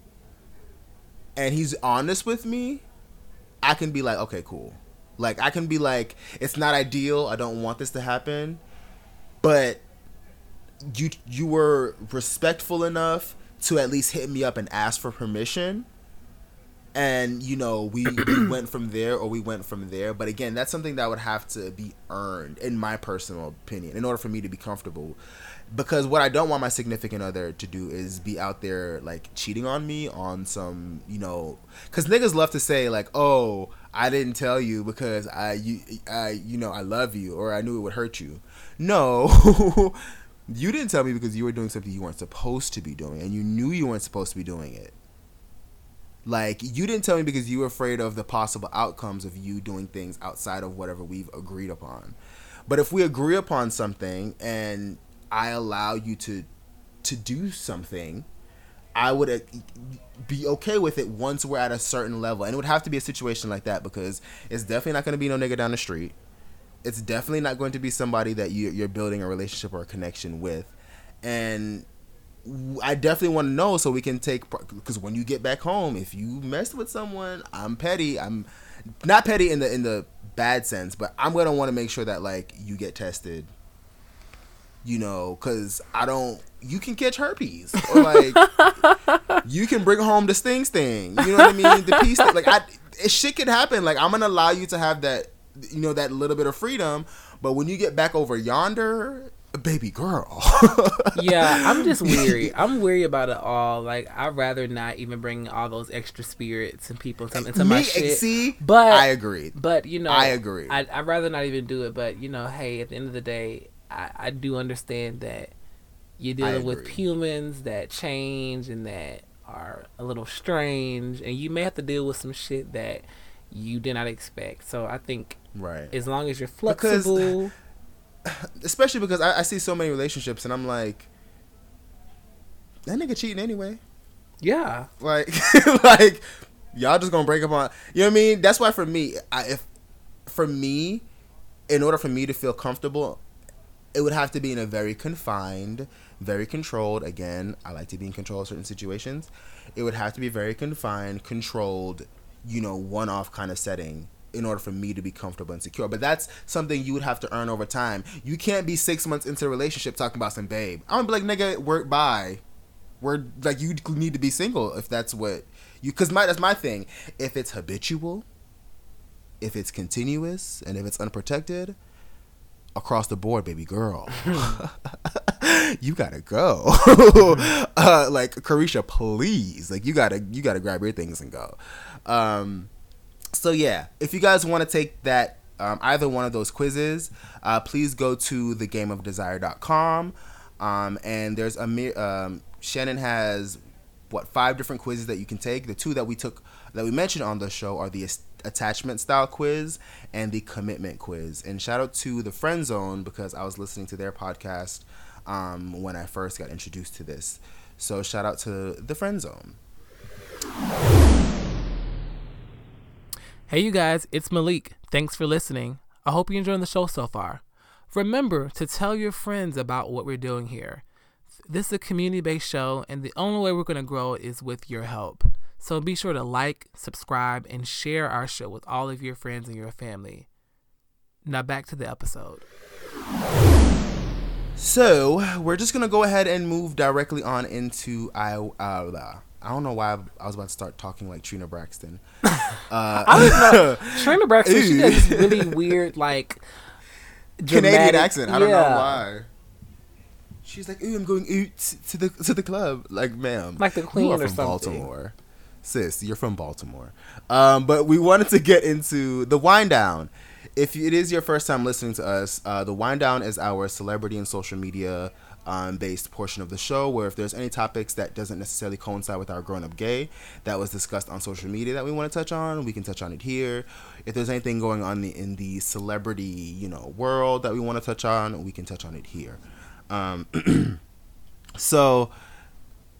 And he's honest with me, I can be like, okay, cool. Like I can be like, it's not ideal. I don't want this to happen, but you you were respectful enough to at least hit me up and ask for permission. And you know, we, we went from there, or we went from there. But again, that's something that would have to be earned, in my personal opinion, in order for me to be comfortable because what I don't want my significant other to do is be out there like cheating on me on some, you know, because niggas love to say like, oh, I didn't tell you because I you I you know I love you or I knew it would hurt you. No, you didn't tell me because you were doing something you weren't supposed to be doing and you knew you weren't supposed to be doing it. Like you didn't tell me because you were afraid of the possible outcomes of you doing things outside of whatever we've agreed upon. But if we agree upon something and I allow you to to do something, I would uh, be okay with it once we're at a certain level. And it would have to be a situation like that because it's definitely not going to be no nigga down the street. It's definitely not going to be somebody that you, you're building a relationship or a connection with. And I definitely want to know so we can take because when you get back home, if you mess with someone, I'm petty. I'm not petty in the in the bad sense, but I'm gonna want to make sure that like you get tested you know, because I don't. You can catch herpes, or like you can bring home the sting sting. You know what I mean? The piece, like I, shit could happen. Like I'm gonna allow you to have that, you know, that little bit of freedom. But when you get back over yonder, baby girl. yeah, I'm just weary. I'm weary about it all. Like I'd rather not even bring all those extra spirits and people into, into my shit. See, but I agree. But you know, I agree. I, I'd rather not even do it. But you know, hey, at the end of the day, I, I do understand that you're dealing with humans that change and that are a little strange, and you may have to deal with some shit that you did not expect. So I think, right, as long as you're flexible, because, especially because I, I see so many relationships, and I'm like, that nigga cheating anyway. Yeah, like, like y'all just gonna break up on. You know what I mean? That's why for me, I, if for me, in order for me to feel comfortable, it would have to be in a very confined, very controlled. Again, I like to be in control of certain situations. It would have to be very confined, controlled, you know, one off kind of setting in order for me to be comfortable and secure. But that's something you would have to earn over time. You can't be six months into a relationship talking about some babe. I'm gonna be like, nigga, work by. We're like you need to be single if that's what you because my that's my thing. If it's habitual, if it's continuous, and if it's unprotected, across the board, baby girl. you gotta go. uh, like Carisha, please, like you gotta you gotta grab your things and go. Um, so yeah, if you guys want to take that um, either one of those quizzes, uh, please go to thegameofdesire.com. Um, and there's a um, Shannon has what five different quizzes that you can take. The two that we took that we mentioned on the show are the attachment style quiz and the commitment quiz. And shout out to the Friend Zone because I was listening to their podcast um, when I first got introduced to this. So shout out to the Friend Zone. Hey, you guys, it's Malik. Thanks for listening. I hope you're enjoying the show so far. Remember to tell your friends about what we're doing here. This is a community based show, and the only way we're going to grow is with your help. So be sure to like, subscribe, and share our show with all of your friends and your family. Now back to the episode. So we're just gonna go ahead and move directly on into I. Uh, I don't know why I was about to start talking like Trina Braxton. Uh, I Trina Braxton. She has this really weird like Canadian accent. I don't yeah. know why. She's like, "Ooh, I'm going out to the to the club." Like, ma'am, like the Queen or from something. Baltimore sis, you're from Baltimore. Um, but we wanted to get into the wind down. If it is your first time listening to us, uh, the wind down is our celebrity and social media um, based portion of the show where if there's any topics that doesn't necessarily coincide with our grown up gay that was discussed on social media that we want to touch on we can touch on it here if there's anything going on in the, in the celebrity you know world that we want to touch on we can touch on it here um, so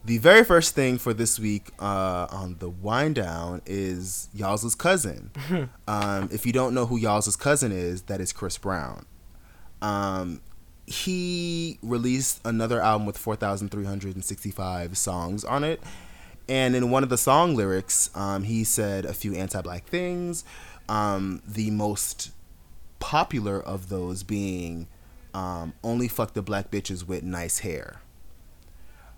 the very first thing for this week uh, on the wind down is y'all's cousin. um, if you don't know who y'all's cousin is, that is Chris Brown. Um, he released another album with 4,365 songs on it. And in one of the song lyrics, um, he said a few anti black things. Um, the most popular of those being um, only fuck the black bitches with nice hair.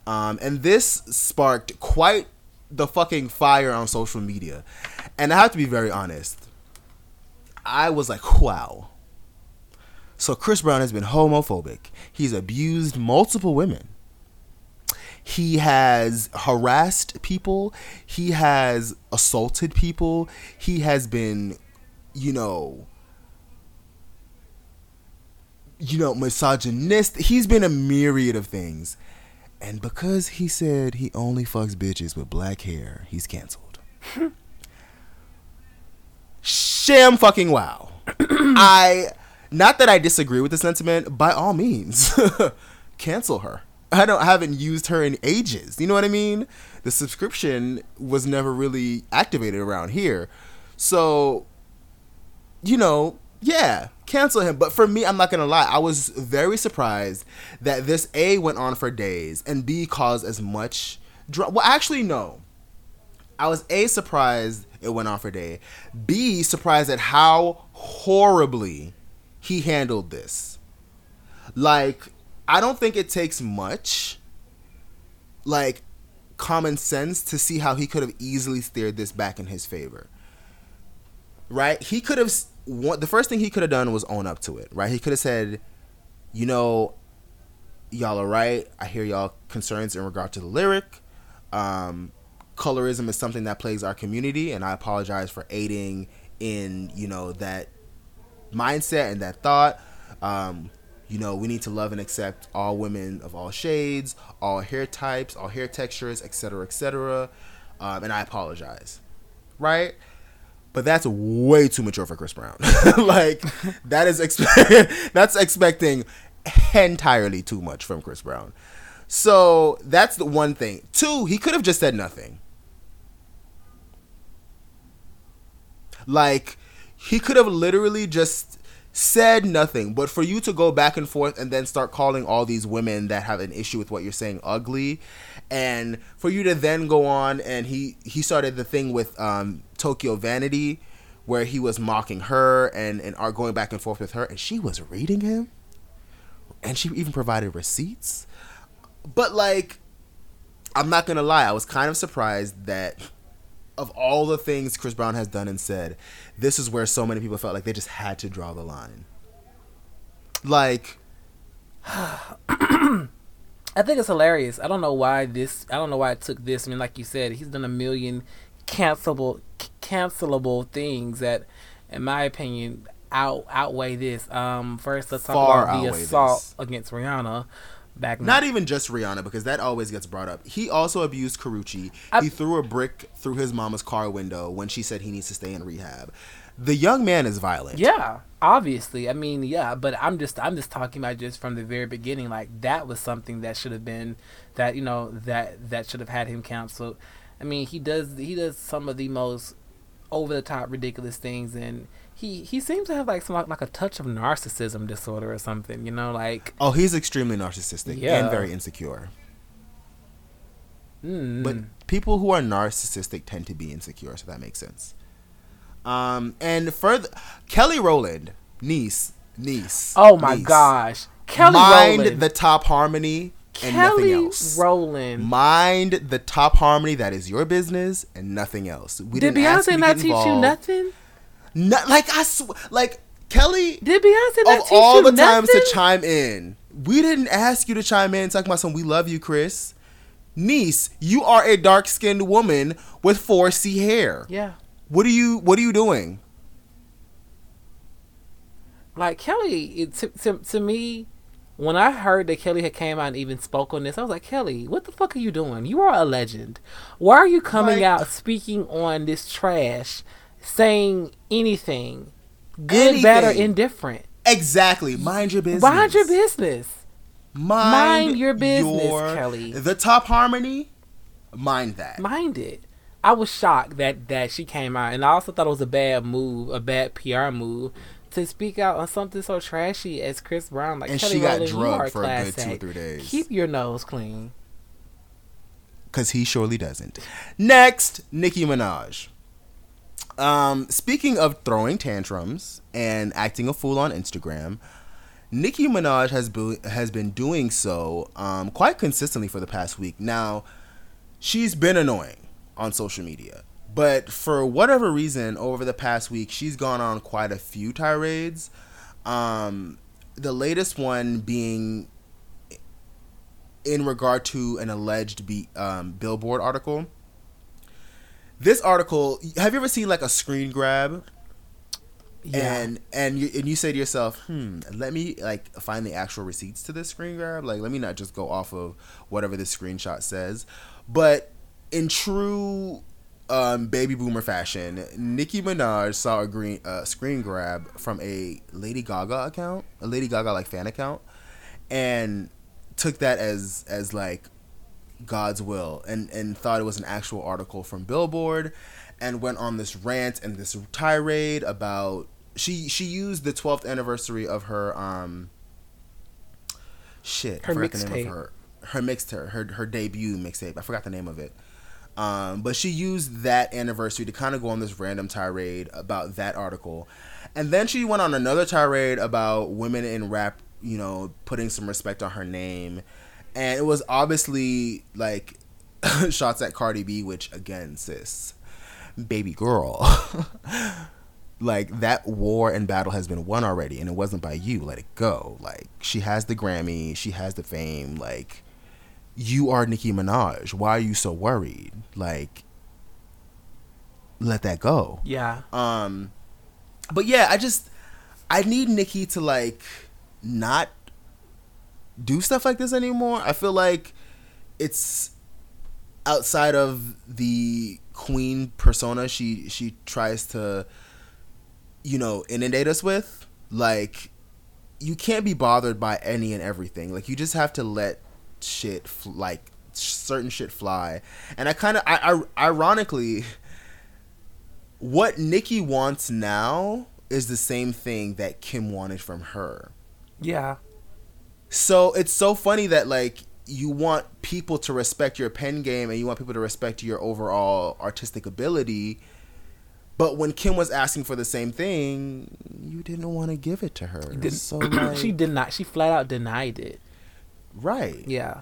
Um, and this sparked quite the fucking fire on social media. And I have to be very honest. I was like, wow. So Chris Brown has been homophobic. He's abused multiple women. He has harassed people. He has assaulted people. He has been, you know, you know, misogynist. He's been a myriad of things. And because he said he only fucks bitches with black hair, he's canceled. Sham fucking wow. I not that I disagree with the sentiment, by all means. cancel her. I don't I haven't used her in ages. You know what I mean? The subscription was never really activated around here. So you know, yeah, cancel him. But for me, I'm not gonna lie, I was very surprised that this A went on for days and B caused as much. Well, actually, no. I was A surprised it went on for day. B surprised at how horribly he handled this. Like, I don't think it takes much. Like common sense to see how he could have easily steered this back in his favor. Right? He could have the first thing he could have done was own up to it, right? He could have said, you know, y'all are right. I hear y'all concerns in regard to the lyric. Um, colorism is something that plagues our community, and I apologize for aiding in you know that mindset and that thought. Um, you know, we need to love and accept all women of all shades, all hair types, all hair textures, etc., etc. Um, and I apologize, right? But that's way too mature for Chris Brown. like that is expe- that's expecting entirely too much from Chris Brown. So that's the one thing. Two, he could have just said nothing. Like he could have literally just said nothing, but for you to go back and forth and then start calling all these women that have an issue with what you're saying ugly and for you to then go on and he he started the thing with um, Tokyo Vanity where he was mocking her and and are going back and forth with her and she was reading him and she even provided receipts but like I'm not gonna lie I was kind of surprised that of all the things Chris Brown has done and said this is where so many people felt like they just had to draw the line like I think it's hilarious. I don't know why this. I don't know why it took this. I mean, like you said, he's done a million cancelable, cancelable things that, in my opinion, out outweigh this. Um, first let's talk Far about the assault this. against Rihanna. Back Not even just Rihanna, because that always gets brought up. He also abused Karrueche. I- he threw a brick through his mama's car window when she said he needs to stay in rehab. The young man is violent. Yeah, obviously. I mean, yeah, but I'm just I'm just talking about just from the very beginning. Like that was something that should have been that you know that that should have had him canceled. I mean, he does he does some of the most over the top ridiculous things, and he he seems to have like some like a touch of narcissism disorder or something. You know, like Oh, he's extremely narcissistic Yeah. and very insecure. mm, But people who are narcissistic tend to be insecure, so that makes sense. Um, and further, Kelly Rowland, niece, niece. oh my niece. gosh, Kelly Mind Rowland. the top harmony and nothing Kelly else. Rowland. Mind the top harmony. That is your business and nothing else. We Did Beyonce not teach you nothing? No, like I sw- like Kelly Did Beyonce not of teach all you the times to chime in. We didn't ask you to chime in talking about some we love you, Chris. Niece, you are a dark skinned woman with 4C hair. yeah. What are you what are you doing? like Kelly, it, to, to to me, when I heard that Kelly had came out and even spoke on this, I was like, Kelly, what the fuck are you doing? You are a legend. Why are you coming Like- out speaking on this trash, saying anything, good, bad, or indifferent? Exactly. Mind your business. Mind your business. Mind, Mind your business, your- Kelly. The top harmony, mind that. Mind it. I was shocked that that she came out, and I also thought it was a bad move, a bad PR move. To speak out on something so trashy as Chris Brown, like And Kelly she got Rowland, drugged for a good two or three days. Keep your nose clean. Because he surely doesn't. Next, Nicki Minaj. Um, speaking of throwing tantrums and acting a fool on Instagram, Nicki Minaj has been has been doing so um, quite consistently for the past week. Now, she's been annoying on social media, but for whatever reason, over the past week, she's gone on quite a few tirades. Um, the latest one being in regard to an alleged be, um, Billboard article. This article, have you ever seen like a screen grab Yeah. and and you and you say to yourself, hmm, let me like find the actual receipts to this screen grab. Like, let me not just go off of whatever this screenshot says. But in true um, baby boomer fashion, Nicki Minaj saw a green uh, screen grab from a Lady Gaga account, a Lady Gaga like fan account, and took that as as like God's will and and thought it was an actual article from Billboard and went on this rant and this tirade about she she used the 12th anniversary of her um shit Her I forgot the name mixtape. of her her mixtape her her debut mixtape I forgot the name of it um but she used that anniversary to kind of go on this random tirade about that article and then she went on another tirade about women in rap you know putting some respect on her name and it was obviously like shots at Cardi B, which again, sis, baby girl, like that war and battle has been won already, and it wasn't by you. Let it go. Like she has the Grammy, she has the fame. Like you are Nicki Minaj. Why are you so worried? Like let that go. yeah. Um, but yeah, I just I need Nicki to like not do stuff like this anymore. I feel like it's outside of the queen persona she she tries to you know inundate us with. Like you can't be bothered by any and everything. Like you just have to let shit like certain shit fly. And I kind of I, I ironically what Nicki wants now is the same thing that Kim wanted from her. Yeah. So it's so funny that like you want people to respect your pen game and you want people to respect your overall artistic ability. But when Kim was asking for the same thing, you didn't want to give it to her. So like, she did not. She flat out denied it. Right. Yeah.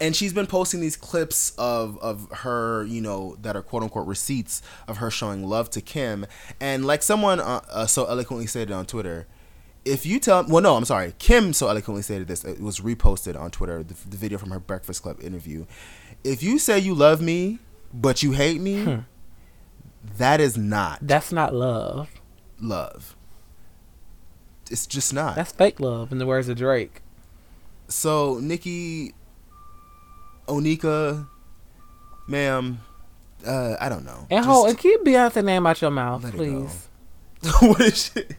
and she's been posting these clips of of her you know that are quote unquote receipts of her showing love to kim and like someone uh, uh, so eloquently said it on twitter if you tell well no i'm sorry kim so eloquently stated this it was reposted on twitter the, the video from her breakfast club interview if you say you love me but you hate me Hmm. that is not That's not love. love it's just not That's fake love, in the words of Drake. So nicki onika ma'am uh i don't know And hold and keep Beyonce name out your mouth, please. what is shit?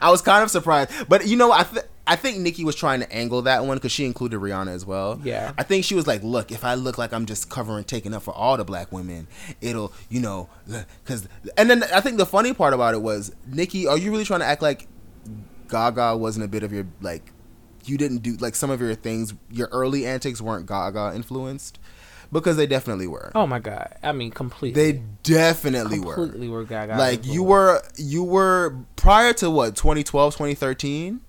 I was kind of surprised, but you know, I th- I think Nicki was trying to angle that one because she included Rihanna as well. Yeah. I think she was like, "Look, if I look like I'm just covering, taking up for all the black women, it'll, you know, because." And then I think the funny part about it was, Nicki, are you really trying to act like Gaga wasn't a bit of your like? You didn't do like some of your things. Your early antics weren't Gaga influenced, because they definitely were. Oh my god. I mean completely. They definitely were completely were Gaga. like you were you were prior to what 2012 2013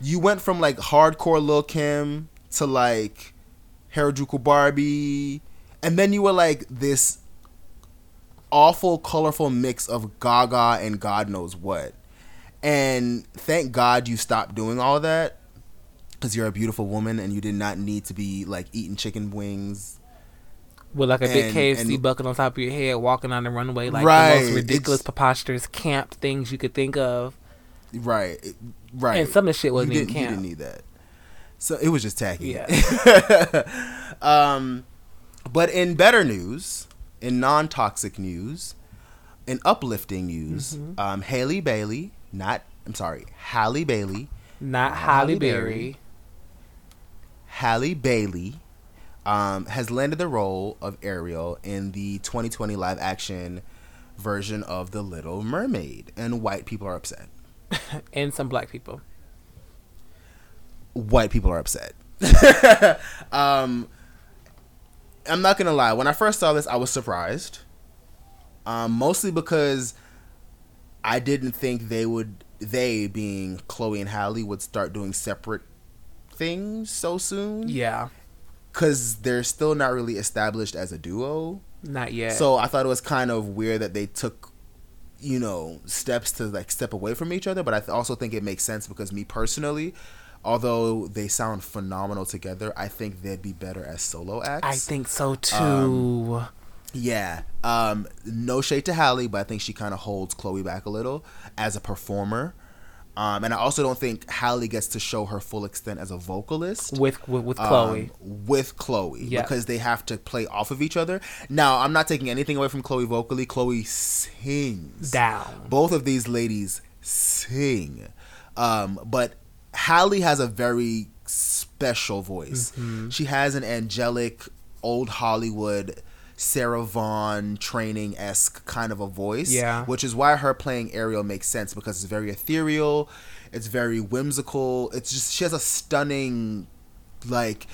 you went from like hardcore lil kim to like harajuku barbie and then you were like this awful colorful mix of gaga and god knows what and thank god you stopped doing all that because you're a beautiful woman and you did not need to be like eating chicken wings with like a big and- KFC and- bucket on top of your head, walking on the runway like Right, the most ridiculous, it's- preposterous camp things you could think of. right right And some of the shit wasn't you even didn't, you didn't need that. So it was just tacky. Yeah. um, but in better news, in non-toxic news, in uplifting news, Mm-hmm. um, Haley Bailey, not I'm sorry, Halle Bailey, Not Halle Halle Berry. Berry. Halle Bailey, um, has landed the role of Ariel in the 2020 live-action version of The Little Mermaid, and white people are upset. and some black people. white people are upset. um, I'm not gonna lie. When I first saw this, I was surprised. Um, mostly because I didn't think they would. They being Chloe and Halle would start doing separate things so soon. Yeah, Because they're still not really established as a duo. not yet. So I thought it was kind of weird that they took, you know, steps to like step away from each other. But I th- also think it makes sense because me personally, although they sound phenomenal together, I think they'd be better as solo acts. I think so too. Um, Yeah. Um, no shade to Halle, but I think she kind of holds Chloe back a little as a performer. Um, and I also don't think Halle gets to show her full extent as a vocalist with with, with Chloe. um, with Chloe Yeah. because they have to play off of each other. Now, I'm not taking anything away from Chloe vocally. Chloe sings. Down. Both of these ladies sing. Um, but Halle has a very special voice. Mm-hmm. She has an angelic, old Hollywood, Sarah Vaughan training esque kind of a voice. Yeah. Which is why her playing Ariel makes sense because it's very ethereal, it's very whimsical. It's just, she has a stunning, like,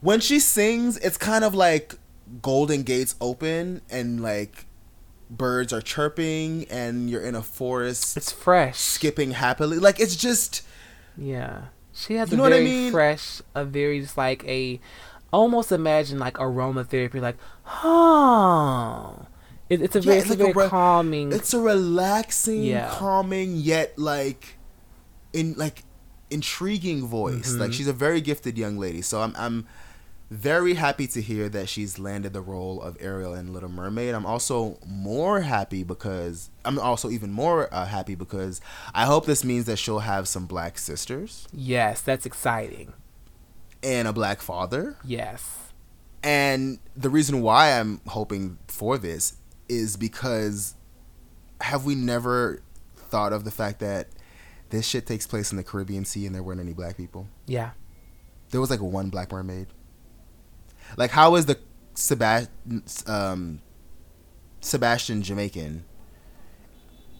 when she sings, it's kind of like Golden Gates open and like birds are chirping and you're in a forest It's fresh. skipping happily. Like it's just Yeah. She has You a know I very mean? fresh, a very just like a almost imagine like aromatherapy, like, huh. It, it's a Yeah, very, it's it's like a very re- calming. it's a relaxing, Yeah. calming yet like in like intriguing voice. Mm-hmm. Like she's a very gifted young lady. So I'm I'm very happy to hear that she's landed the role of Ariel in Little Mermaid. I'm also more happy because I'm also even more uh, happy because I hope this means that she'll have some black sisters yes, that's exciting. And a black father. Yes. And the reason why I'm hoping for this is because have we never thought of the fact that this shit takes place in the Caribbean Sea and there weren't any black people? Yeah. There was like one black mermaid. Like, how is the Sebastian, um, Sebastian Jamaican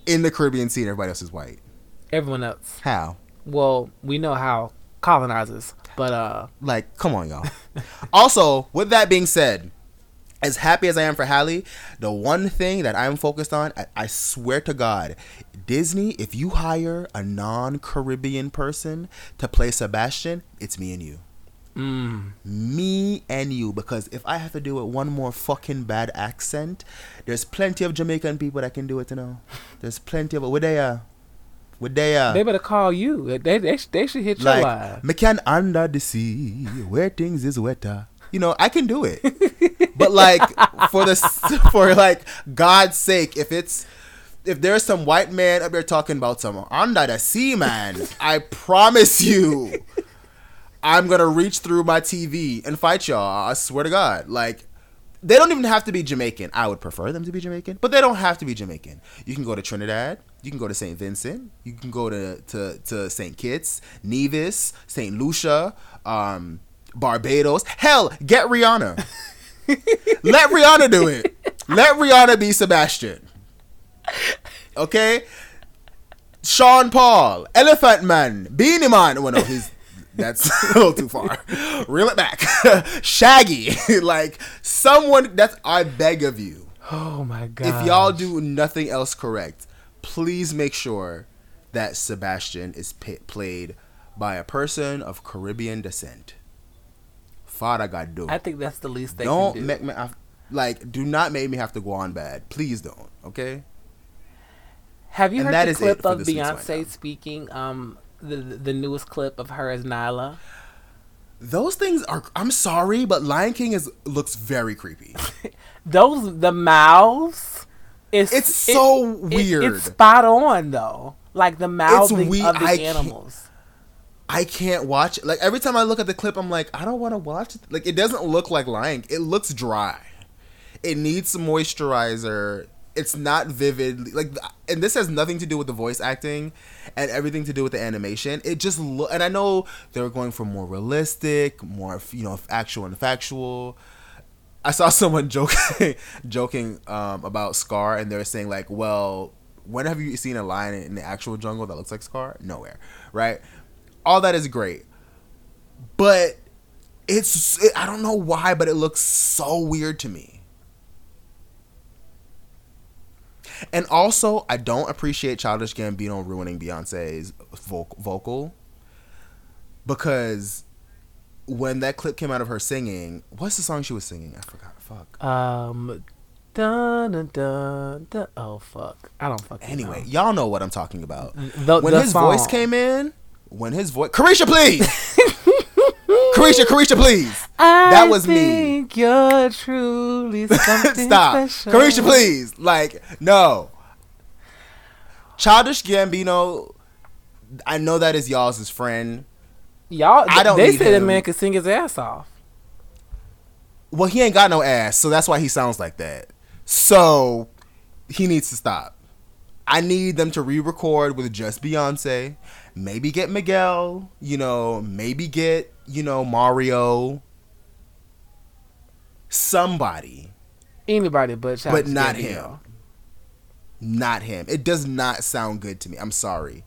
in the Caribbean Sea and everybody else is white? Everyone else. How? Well, we know how colonizers, but uh, Like, come on, y'all. also, with that being said, as happy as I am for Halle, the one thing that I'm focused on, I, I swear to God, Disney, if you hire a non Caribbean person to play Sebastian, it's me and you. mm, Me and you. Because if I have to do it one more fucking bad accent, there's plenty of Jamaican people that can do it, you know. There's plenty of. Where they are? Would they uh They better call you. They they, they should hit your like line. me can under the sea where things is wetter. You know, I can do it. but like for the for like God's sake, if it's if there's some white man up there talking about some under the sea man, I promise you I'm gonna reach through my TV and fight y'all. I swear to God. Like they don't even have to be Jamaican. I would prefer them to be Jamaican, but they don't have to be Jamaican. You can go to Trinidad. You can go to St. Vincent. You can go to to, to St. Kitts, Nevis, St. Lucia, um, Barbados. Hell, get Rihanna. Let Rihanna do it. Let Rihanna be Sebastian. Okay? Sean Paul, Elephant Man, Beenie Man. Well, no, he's that's a little too far. Reel it back. Shaggy, like someone. That's I beg of you. Oh my god. If y'all do nothing else correct, please make sure that Sebastian is p- played by a person of Caribbean descent. Father God, do. I think that's the least they don't can do. make me like. Do not make me have to go on bad. Please don't. Okay. Have you And heard that the clip of Beyonce speaking? Um, the the newest clip of her as Nyla. Those things are. I'm sorry, but Lion King is looks very creepy. Those the mouths. It's It's so it- weird. it's spot on though. Like the mouthing we- of the I can't- animals. I can't watch it. Like every time I look at the clip, I'm like, I don't want to watch it. Like it doesn't look like Lion. It looks dry. It needs some moisturizer. It's not vivid. Like, and this has nothing to do with the voice acting, and everything to do with the animation. It just look. And I know they're going for more realistic, more you know, actual and factual. I saw someone joking, joking um, about Scar, and they're saying like, "Well, when have you seen a lion in the actual jungle that looks like Scar? Nowhere, right? All that is great, but it's it, I don't know why, but it looks so weird to me. And also, I don't appreciate Childish Gambino ruining Beyonce's voc- vocal because when that clip came out of her singing, what's the song she was singing? I forgot. Fuck. Um, dun dun dun. dun. Oh fuck! I don't fucking Anyway, know. y'all know what I'm talking about. The- when the his voice came in, when his voice, Carisha, please, Carisha, Carisha, please. I that was me. think You're truly something Stop, special. Carisha, please. Like, no. Childish Gambino. I know that is y'all's friend. Y'all, I don't they need say the man could sing his ass off. Well, he ain't got no ass, so that's why he sounds like that. So he needs to stop. I need them to re-record with just Beyonce. Maybe get Miguel. You know, maybe get you know Mario. Somebody, Anybody but but not Gambino. him. Not him. It does not sound good to me. I'm sorry.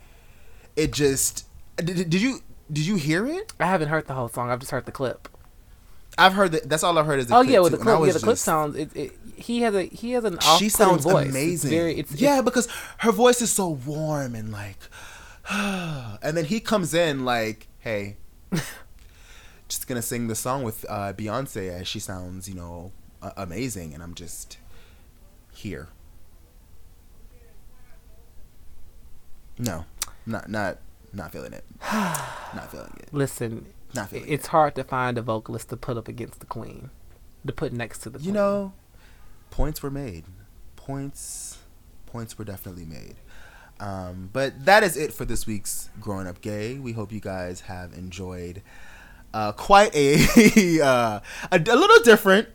It just. Did, did you did you hear it? I haven't heard the whole song. I've just heard the clip. I've heard that. That's all I've heard is the oh clip yeah, with too, the clip, yeah, the clip sounds. It, it, he has a he has an off she sounds voice. amazing. It's very, it's, yeah, because her voice is so warm and like, and then he comes in like, "Hey, just gonna sing the song with uh, Beyonce as she sounds, you know, uh, amazing," and I'm just here. No, not not not feeling it. Not feeling it. Listen, Not feeling it's hard to find a vocalist to put up against the queen, to put next to the. You queen. know, points were made. Points, points were definitely made. Um, but that is it for this week's Growing Up Gay. We hope you guys have enjoyed uh, quite a, uh, a a little different,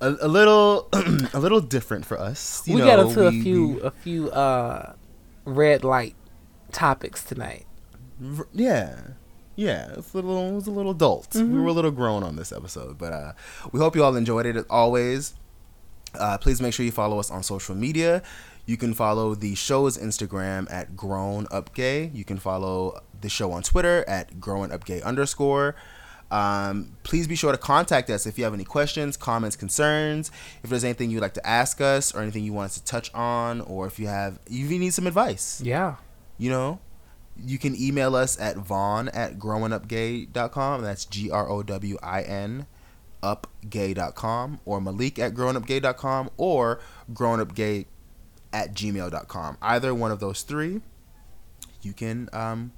a, a little a little different for us. You we know, got into a few we- a few uh red light topics tonight. yeah. Yeah, it's a little, it was a little adult. We were a little grown on this episode, but uh, we hope you all enjoyed it as always. Uh, please make sure you follow us on social media. You can follow the show's Instagram at Grown Up Gay. You can follow the show on Twitter at Growing Up Gay underscore. Um, please be sure to contact us if you have any questions, comments, concerns. If there's anything you'd like to ask us or anything you want us to touch on, or if you have, if you need some advice, Yeah. you know, you can email us at vaun at growinupgay.com. That's G R O W I N upgay.com or Malik at you can um,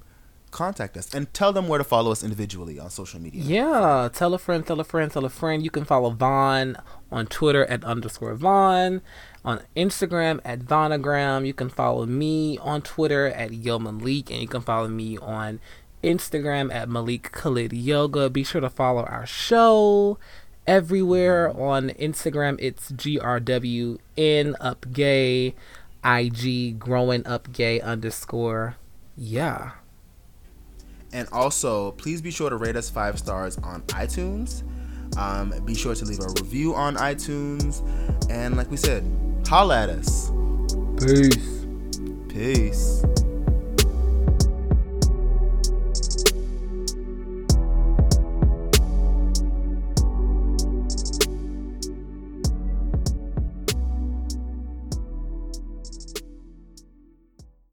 contact us and tell them where to follow us individually on social media. Yeah, tell a friend, tell a friend, tell a friend. You can follow Vaun on Twitter at underscore Vaun, on Instagram at Vaunagram. You can follow me on Twitter at Yo Malik, and you can follow me on Instagram at Malik Khalid Yoga. Be sure to follow our show everywhere on Instagram. It's GRWN Up Gay, IG Growing Up Gay underscore. Yeah. And also, please be sure to rate us five stars on iTunes. Um, be sure to leave a review on iTunes. And like we said, holla at us. Peace. Peace.